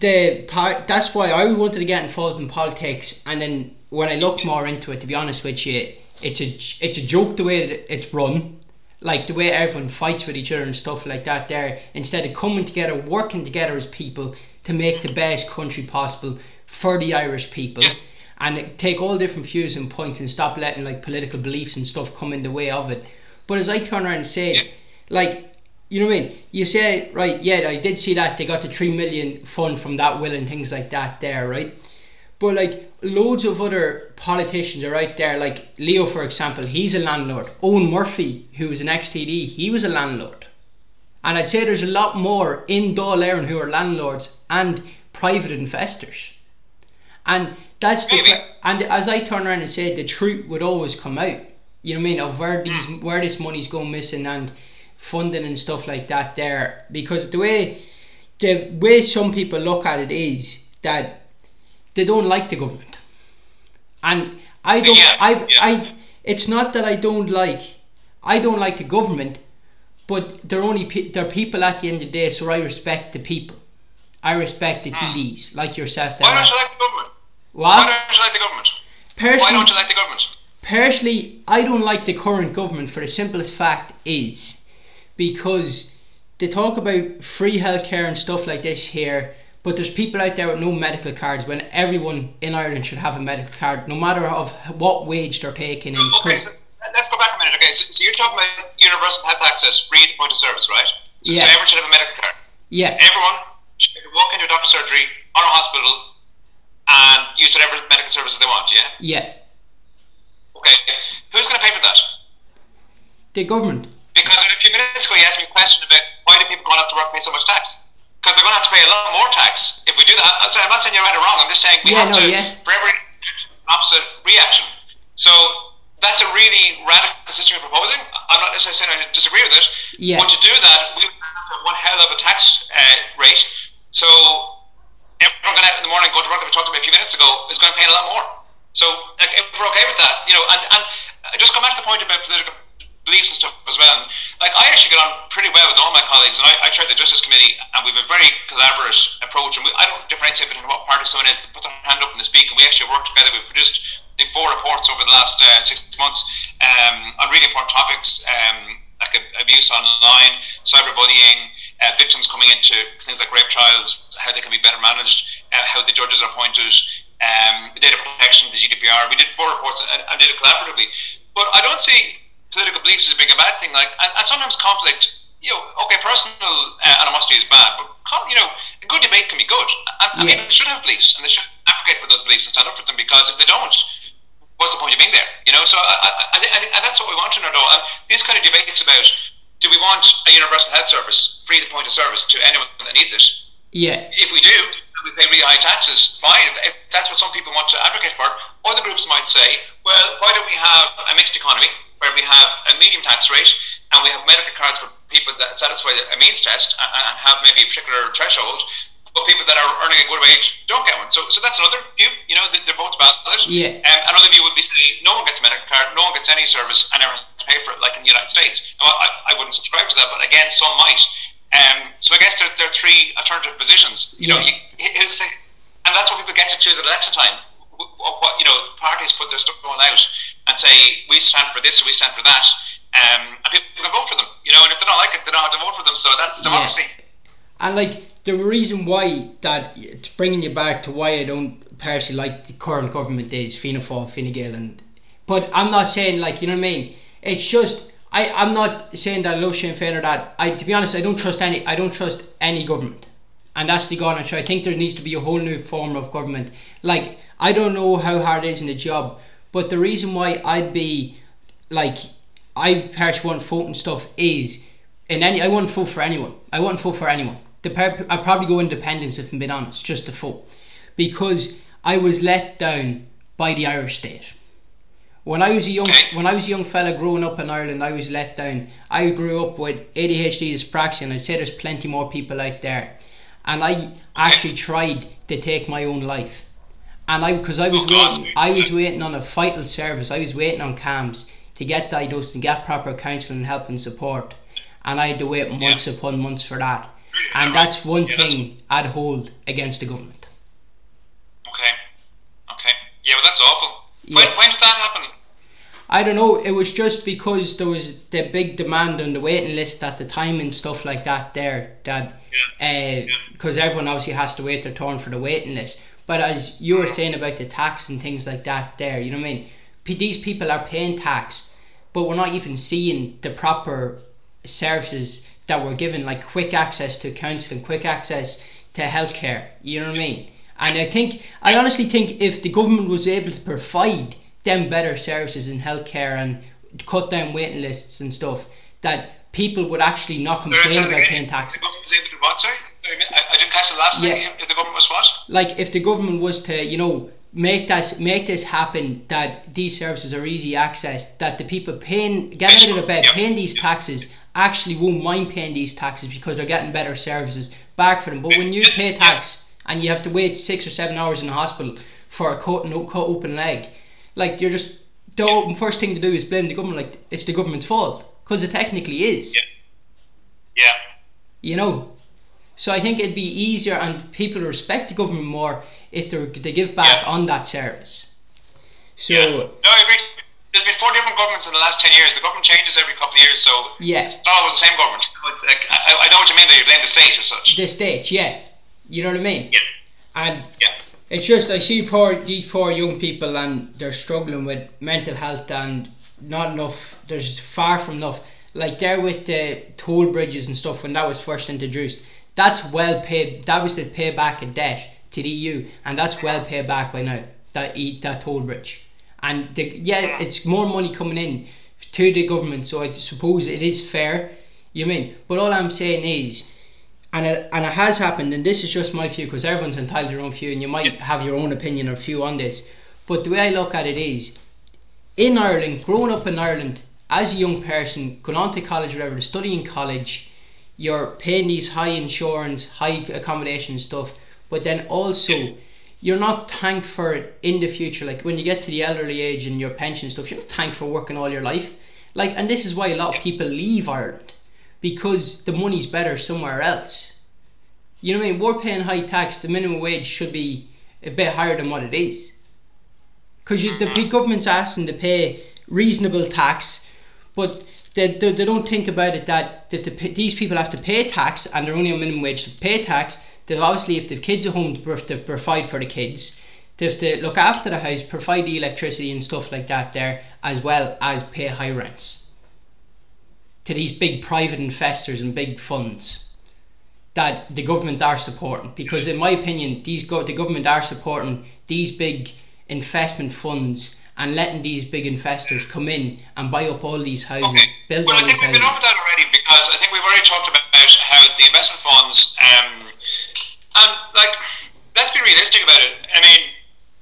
the part, that's why I wanted to get involved in politics. And then when I look more into it, to be honest with you, it's a it's a joke the way it's run. Like the way everyone fights with each other and stuff like that. There, instead of coming together, working together as people to make the best country possible for the Irish people. Yeah. And take all different views and points and stop letting like political beliefs and stuff come in the way of it. But as I turn around and say, Yeah. like you know what I mean? You say, right, yeah, I did see that they got the three million fund from that will and things like that there, right? But like loads of other politicians are out there, like Leo for example, he's a landlord. Eoghan Murphy, who was an ex-TD, he was a landlord. And I'd say there's a lot more in Dáil Éireann who are landlords and private investors. And that's the Maybe. and as I turn around and say the truth would always come out. You know what I mean? Of where hmm. these where this money's going missing and funding and stuff like that there. Because the way the way some people look at it is that they don't like the government. And I don't Yeah, I yeah. I it's not that I don't like I don't like the government, but they're only pe- they're people at the end of the day, so I respect the people. I respect the hmm. TDs, like yourself. Why don't you like the government? Why What? don't you like the government? Why don't you like the government? personally, I don't like the current government for the simplest fact is because they talk about free healthcare and stuff like this here, But there's people out there with no medical cards when everyone in Ireland should have a medical card, no matter of what wage they're taking. In. Okay, so let's go back a minute. Okay, so, so you're talking about universal health access, free at the point of service, right? So, Yeah. so everyone should have a medical card. Yeah, Everyone should walk into a doctor's surgery or a hospital and use whatever medical services they want. Yeah. yeah. Okay. Who's going to pay for that? The government. Because a few minutes ago you asked me a question about why do people going off to work pay so much tax? Because they're going to have to pay a lot more tax if we do that. I'm sorry, I'm not saying you're right or wrong. I'm just saying we Yeah, have no, to yeah. for every opposite reaction. So that's a really radical system you're proposing. I'm not necessarily saying I disagree with it. Yeah. But to do that, we would have to have one hell of a tax uh, rate. So everyone going out in the morning, going to work, that we talked about a few minutes ago, is going to pay a lot more. So like, if we're okay with that, you know, and, and uh, just come back to the point about political beliefs and stuff as well. Like I actually get on pretty well with all my colleagues, and I, I chair the Justice Committee, and we have a very collaborative approach. And we, I don't differentiate between what party someone is. They put their hand up and they speak, and we actually work together. We've produced Think, four reports over the last uh, six months um, on really important topics. Um, like abuse online, cyberbullying, uh, victims coming into things like rape trials, how they can be better managed, uh, how the judges are appointed, um, the data protection, the GDPR. We did four reports and, and did it collaboratively. But I don't see political beliefs as being a bad thing. Like, and, and sometimes conflict. You know, okay, personal uh, animosity is bad, but you know, a good debate can be good. And, and Yeah. people should have beliefs, and they should advocate for those beliefs and stand up for them. Because if they don't, what's the point of being there? You know, so I, I, I, think, and that's what we want to know. And these kind of debates about do we want a universal health service, free to point of service to anyone that needs it? Yeah, If we do, we pay really high taxes. Fine, if, that's what some people want to advocate for. Other groups might say, well, why don't we have a mixed economy where we have a medium tax rate and we have medical cards for people that satisfy a means test and, and have maybe a particular threshold, but people that are earning a good wage don't get one. So, so that's another view. You know, they- they're both valid. Yeah. Um, another view would be saying no one gets a medical card, no one gets any service, and never has to pay for it, like in the United States. Now, I, I wouldn't subscribe to that, but again, some might. Um, so I guess there, there are three alternative positions. You know, Yeah. you, here's the and that's what people get to choose at election time. Wh- wh- What you know, parties put their stuff on out and say we stand for this we stand for that, um, and people can vote for them. You know, and if they don't like it, they don't have to vote for them. So that's democracy. And like the reason why that it's bringing you back to why I don't personally like the current government is Fianna Fáil, Fine Gael, and but I'm not saying like you know what I mean. It's just I I'm not saying that I love Sinn Féin or that. I to be honest, I don't trust any. I don't trust any government, and that's the gone. So I think there needs to be a whole new form of government. Like I don't know how hard it is in the job, but the reason why I'd be like I personally want vote and stuff is in any I wouldn't vote for anyone. I wouldn't vote for anyone. I'd probably go independence if I'm being honest, just to vote. Because I was let down by the Irish state. When I was a young when I was a young fella growing up in Ireland, I was let down. I grew up with ADHD dyspraxia and I'd say there's plenty more people out there. And I actually tried to take my own life. And I because I was Oh, waiting I was waiting on a vital service, I was waiting on CAMHS to get diagnosed and get proper counselling, and help and support. And I had to wait months upon months for that. And that's one Yeah, that's- thing I'd hold against the government. Okay. Okay. Yeah, well, that's awful. When, Yeah. when did that happen? I don't know, it was just because there was the big demand on the waiting list at the time and stuff like that there that uh, because everyone obviously has to wait their turn for the waiting list. But as you were mm-hmm. saying about the tax and things like that there, you know what I mean? P- these people are paying tax, but we're not even seeing the proper services that we're given, like quick access to counselling, quick access to healthcare. You know what I mean? And I think, I honestly think, if the government was able to provide them better services in healthcare and cut down waiting lists and stuff, that people would actually not complain about again. paying The taxes. government was able to what? Sorry, I, didn't catch the last Yeah. thing. If the government was what? like if the government was to you know make that make this happen that these services are easy access that the people paying getting out of the bed Yeah. paying these taxes actually won't mind paying these taxes because they're getting better services back for them but when you pay tax and you have to wait six or seven hours in the hospital for a cut, no, cut open leg like you're just the first thing to do is blame the government like it's the government's fault because it technically is Yeah. Yeah. you know. So I think it'd be easier and people respect the government more if they they give back Yeah. on that service. So yeah. No, I agree. There's been four different governments in the last ten years. The government changes every couple of years, so yeah, it's not always the same government. It's like, I, I know what you mean. That you blame the state as such. the state, yeah, You know what I mean? Yeah. And Yeah. it's just I see poor these poor young people and they're struggling with mental health and not enough. There's far from enough. Like there with the toll bridges and stuff when that was first introduced. That's well paid. That was to pay back a debt to the EU, and that's well paid back by now. That e- that toll bridge, and the, yeah, it's more money coming in to the government. So I suppose it is fair. You mean? But all I'm saying is and it, and it has happened, and this is just my view because everyone's entitled to their own view, and you might have your own opinion or view on this. But the way I look at it is, in Ireland, growing up in Ireland as a young person, going on to college, whatever, studying college, you're paying these high insurance, high accommodation stuff, but then also you're not thanked for it in the future. Like when you get to the elderly age and your pension stuff, you're not thanked for working all your life. Like, and this is why a lot of people leave Ireland because the money's better somewhere else. You know what I mean? We're paying high tax. The minimum wage should be a bit higher than what it is. Because the mm-hmm. big government's asking to pay reasonable tax, but they, they, they don't think about it that the, these people have to pay tax and they're only on minimum wage to pay tax, they've obviously, if the kids at home, they have to provide for the kids. They have to look after the house, provide the electricity and stuff like that there, as well as pay high rents to these big private investors and big funds that the government are supporting. Because in my opinion, these go- the government are supporting these big investment funds and letting these big investors come in and buy up all these houses, Okay. build well, all I these think we've been over that already because I think we've already talked about how the investment funds, um, and like, let's be realistic about it. I mean,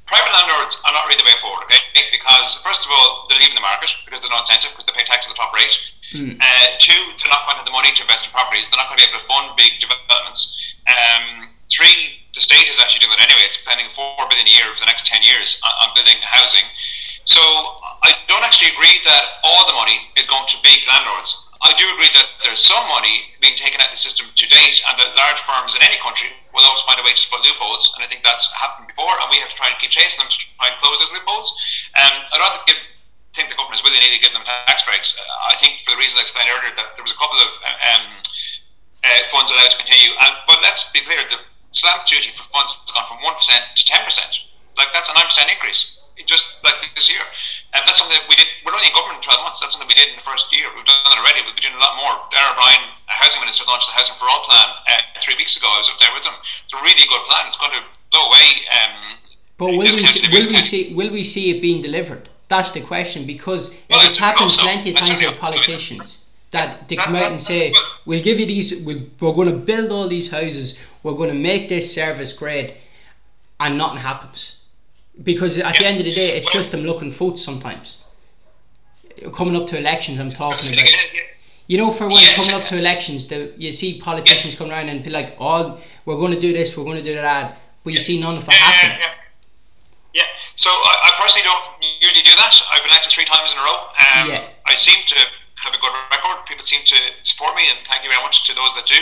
private landlords are not really the way forward, okay? Because first of all, they're leaving the market because there's no incentive because they pay tax at the top rate. Hmm. Uh, two, they're not going to have the money to invest in properties. They're not going to be able to fund big developments. Um, three, the state is actually doing that anyway. It's spending four billion a year for the next ten years on, on building housing. So I don't actually agree that all the money is going to big landlords. I do agree that there's some money being taken out of the system to date, and that large firms in any country will always find a way to spot loopholes. And I think that's happened before, and we have to try and keep chasing them to try and close those loopholes. Um, I don't give, think the government is willing to give them tax breaks. Uh, I think for the reasons I explained earlier, that there was a couple of um, uh, funds allowed to continue. And, but let's be clear, the stamp duty for funds has gone from 1% to 10%. Like, that's a 9% increase just like this year. And that's something that we did. We're only in government 12 months. That's something we did in the first year. We've done it already. We'll be doing a lot more. Darragh O'Brien, a housing minister, launched the Housing for All plan uh, three weeks ago. I was up there with them. It's a really good plan. It's going to blow away. Um, But will we, see, will we see will we see it being delivered? That's the question because it Well, has happened so. plenty of times with politicians that they That- come out and say, well- "We'll give you these. We'll, we're going to build all these houses. We're going to make this service great," and nothing happens because at the end of the day, it's Well- just them looking for votes sometimes. Coming up to elections, I'm talking about. it, yeah. You know, for when Yes. coming up to elections, the, you see politicians come around and be like, "Oh, we're going to do this, we're going to do that," but you see none of it Yeah, yeah, happen. yeah. Yeah. So I, I personally don't usually do that. I've been elected three times in a row. Um, Yeah. I seem to have a good record. People seem to support me, and thank you very much to those that do.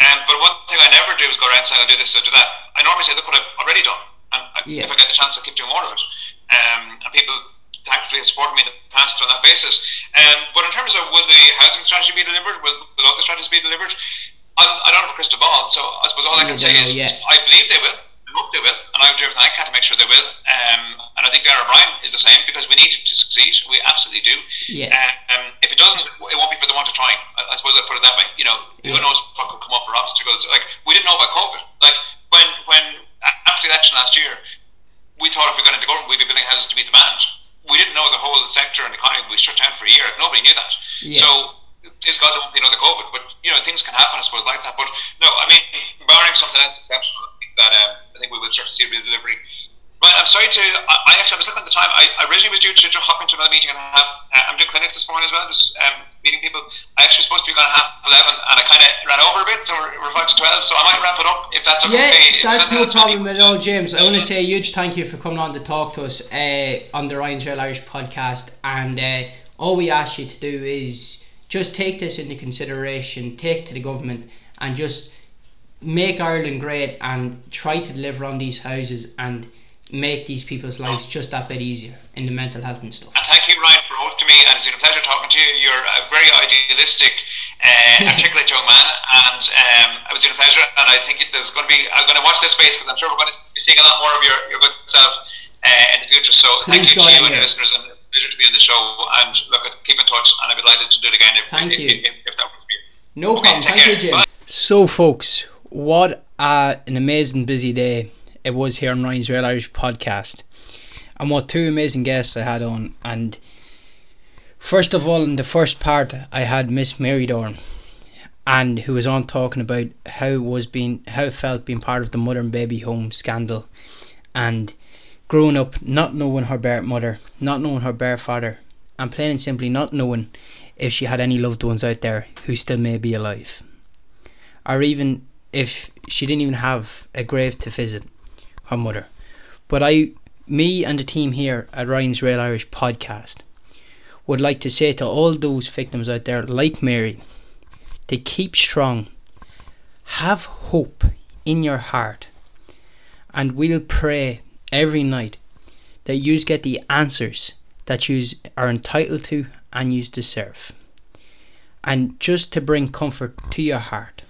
Um, but one thing I never do is go around saying I'll do this or do that. I normally say, look what I've already done, and I, Yeah. if I get the chance, I'll keep doing more of it. Um, and people thankfully have supported me in the past on that basis. Um, but in terms of will the housing strategy be delivered? Will, will other strategies be delivered? I'm, I don't have a crystal ball, so I suppose all I can say is yet. I believe they will. I hope they will, and I will do everything I can to make sure they will. Um, and I think Darragh O'Brien is the same because we need it to succeed. We absolutely do. Yeah. Um, if it doesn't, it won't be for the want of trying. I, I suppose I put it that way. You know, who Yeah. knows what could come up or obstacles? Like we didn't know about COVID. Like when when after the election last year, we thought if we got into government, we'd be building houses to meet demand. We didn't know the whole sector and economy would be shut down for a year. Nobody knew that. Yeah. So please God, there won't be another COVID. But you know, things can happen, I suppose, like that. But no, I mean, barring something else exceptional, I think that um, I think we will start to see a real delivery. Right, I'm sorry to. I, I actually I was looking at the time. I, I originally was due to, to hop into another meeting and have. Uh, I'm doing clinics this morning as well, just um, meeting people. I actually was supposed to be going at half eleven, and I kind of ran over a bit, so we're, we're five to twelve. So I might wrap it up if that's okay. Yeah, that's no else problem at all, James. I want to say a huge thank you for coming on to talk to us uh, on the Ryan's Real Irish podcast. And uh, all we ask you to do is just take this into consideration, take to the government, and just make Ireland great and try to deliver on these houses and make these people's lives just that bit easier in the mental health and stuff. And thank you, Ryan, for hosting me. And it's been a pleasure talking to you. You're a very idealistic uh, articulate young man, and um, it was a pleasure. And I think there's going to be I'm going to watch this space because I'm sure we're going to be seeing a lot more of your, your good self uh, in the future. So Please thank you to you and your listeners, and pleasure to be on the show. And look, keep in touch, and I'd be delighted to do it again if, Thank if, you. if, if, that would be. No Okay, problem. take Thank you. Jim. Bye. So, folks, what uh, an amazing busy day it was here on Ryan's Real Irish podcast. And what two amazing guests I had on. And first of all, in the first part, I had Miss Mary Doran, and who was on talking about how it was being, how it felt being part of the mother and baby home scandal, and growing up not knowing her birth mother, not knowing her birth father, and plain and simply not knowing if she had any loved ones out there who still may be alive or even if she didn't even have a grave to visit her mother. But I, me and the team here at Ryan's Real Irish podcast would like to say to all those victims out there, like Mary, to keep strong, have hope in your heart, and we'll pray every night that you get the answers that you are entitled to and you deserve. And just to bring comfort to your heart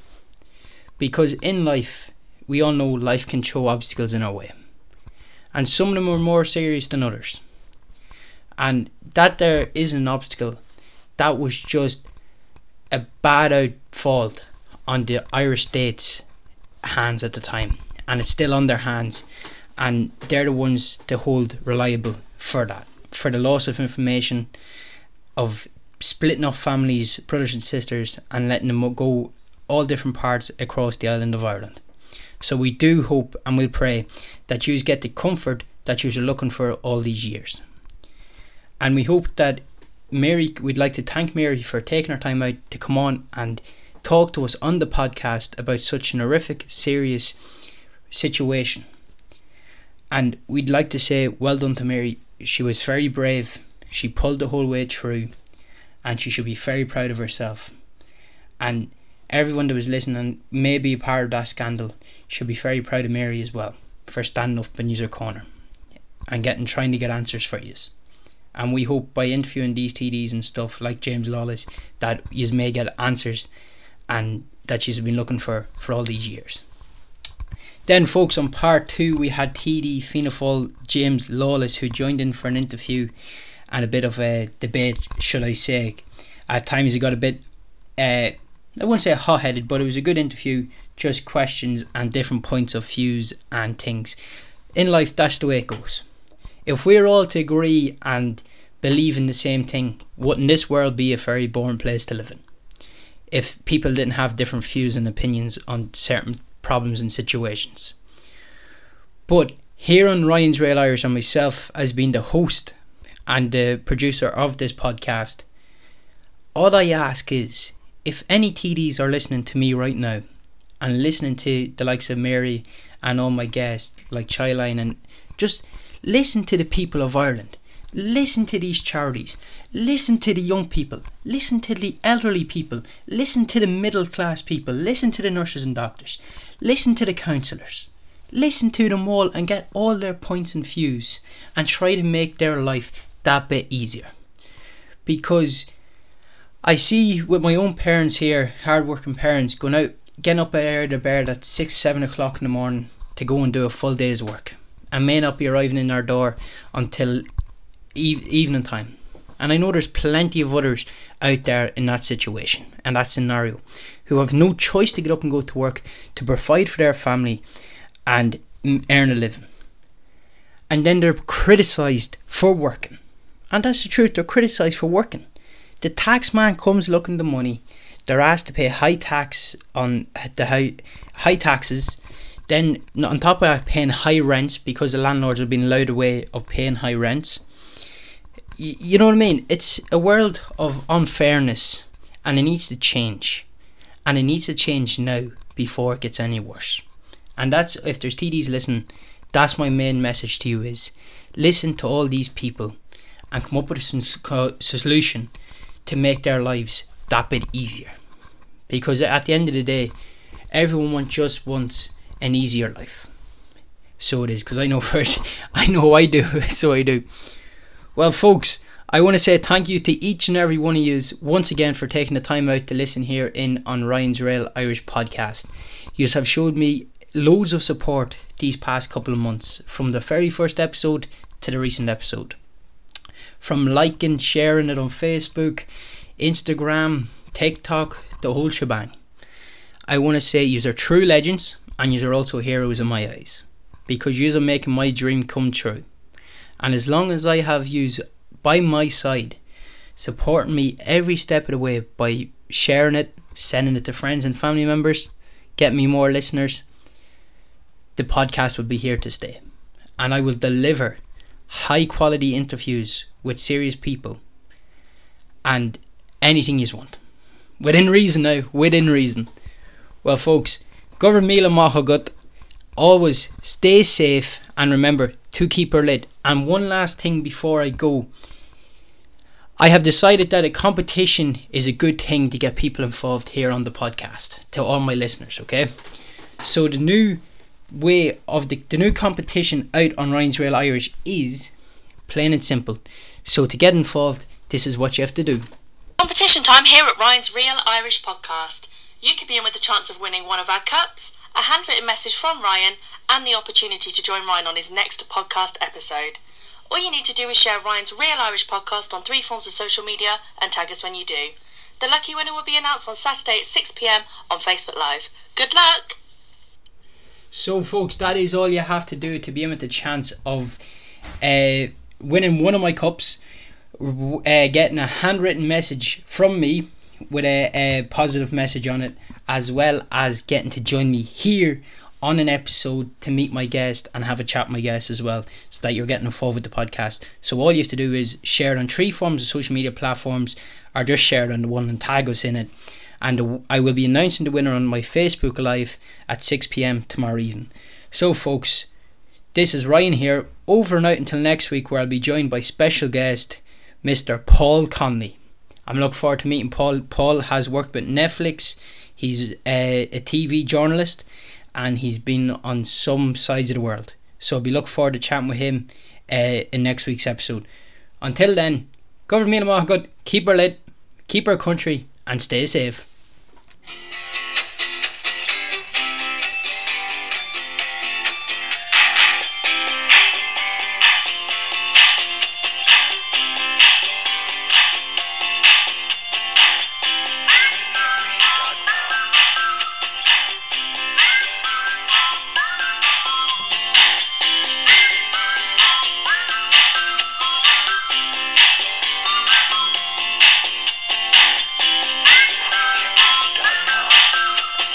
because in life we all know life can throw obstacles in our way. And some of them are more serious than others. And that there is an obstacle that was just a bad out fault on the Irish state's hands at the time. And it's still on their hands. And they're the ones to hold reliable for that. For the loss of information of splitting up families brothers and sisters and letting them go all different parts across the island of Ireland. So we do hope and we'll pray that you get the comfort that you're looking for all these years. And we hope that Mary, we'd like to thank Mary for taking her time out to come on and talk to us on the podcast about such an horrific, serious situation. And we'd like to say well done to Mary. She was very brave. She pulled the whole way through, and she should be very proud of herself. And everyone that was listening, maybe part of that scandal, should be very proud of Mary as well for standing up in user corner and getting trying to get answers for you. And we hope by interviewing these TDs and stuff like James Lawless that you may get answers and that you've been looking for for all these years. Then, folks, on part two, we had TD Fianna James Lawless who joined in for an interview and a bit of a debate, should I say. At times, he got a bit, uh, I wouldn't say hot headed, but it was a good interview, just questions and different points of views and things. In life, that's the way it goes. If we're all to agree and believe in the same thing, wouldn't this world be a very boring place to live in? If people didn't have different views and opinions on certain problems and situations. But here on Ryan's Real Irish and myself as being the host and the producer of this podcast, all I ask is if any TDs are listening to me right now and listening to the likes of Mary and all my guests like Chyline and just listen to the people of Ireland. Listen to these charities. Listen to the young people. Listen to the elderly people. Listen to the middle class people. Listen to the nurses and doctors. Listen to the councillors. Listen to them all and get all their points and views and try to make their life that bit easier. Because I see with my own parents here, hard-working parents, going out, getting up out of their bed at six, seven o'clock in the morning to go and do a full day's work, and may not be arriving in our door until eve- evening time. And I know there's plenty of others out there in that situation and that scenario who have no choice to get up and go to work to provide for their family and earn a living. And then they're criticised for working. And that's the truth, they're criticised for working. The tax man comes looking the money. They're asked to pay high tax on the high, high taxes. Then on top of that, paying high rents because the landlords have been allowed away of paying high rents. You know what I mean? It's a world of unfairness, and it needs to change, and it needs to change now before it gets any worse. And that's if there's TDs listening, that's my main message to you is listen to all these people and come up with a solution to make their lives that bit easier. Because at the end of the day, everyone just wants an easier life. So it is, because I know first, I know I do, so I do. Well, folks, I want to say thank you to each and every one of you once again for taking the time out to listen here in on Ryan's Real Irish podcast. You have showed me loads of support these past couple of months, from the very first episode to the recent episode. From liking, sharing it on Facebook, Instagram, TikTok, the whole shebang. I want to say yous are true legends and yous are also heroes in my eyes because yous are making my dream come true. And as long as I have yous by my side, supporting me every step of the way by sharing it, sending it to friends and family members, get me more listeners, the podcast will be here to stay. And I will deliver high quality interviews with serious people and anything you want. Within reason now, within reason. Well, folks, Govern Mila Mahagut, always stay safe and remember to keep her lid. And one last thing before I go. I have decided that a competition is a good thing to get people involved here on the podcast to all my listeners, okay? So the new way of the, the new competition out on Ryan's Real Irish is plain and simple. So to get involved, this is what you have to do. Competition time here at Ryan's Real Irish podcast. You could be in with the chance of winning one of our cups, a handwritten message from Ryan, and the opportunity to join Ryan on his next podcast episode. All you need to do is share Ryan's Real Irish podcast on three forms of social media and tag us when you do. The lucky winner will be announced on Saturday at 6pm on Facebook Live. Good luck! So, folks, that is all you have to do to be in with the chance of uh, winning one of my cups, uh, getting a handwritten message from me with a, a positive message on it, as well as getting to join me here on an episode to meet my guest and have a chat with my guest as well, so that you're getting involved with the podcast. So all you have to do is share it on three forms of social media platforms, or just share it on the one and tag us in it. And I will be announcing the winner on my Facebook Live at 6 pm tomorrow evening. So, folks, this is Ryan here. Over and out until next week, where I'll be joined by special guest Mr. Paul Conley. I'm looking forward to meeting Paul. Paul has worked with Netflix. He's a, a TV journalist and he's been on some sides of the world. So I'll be looking forward to chatting with him uh, in next week's episode. Until then, government me good, keep her lit, keep our country, and stay safe.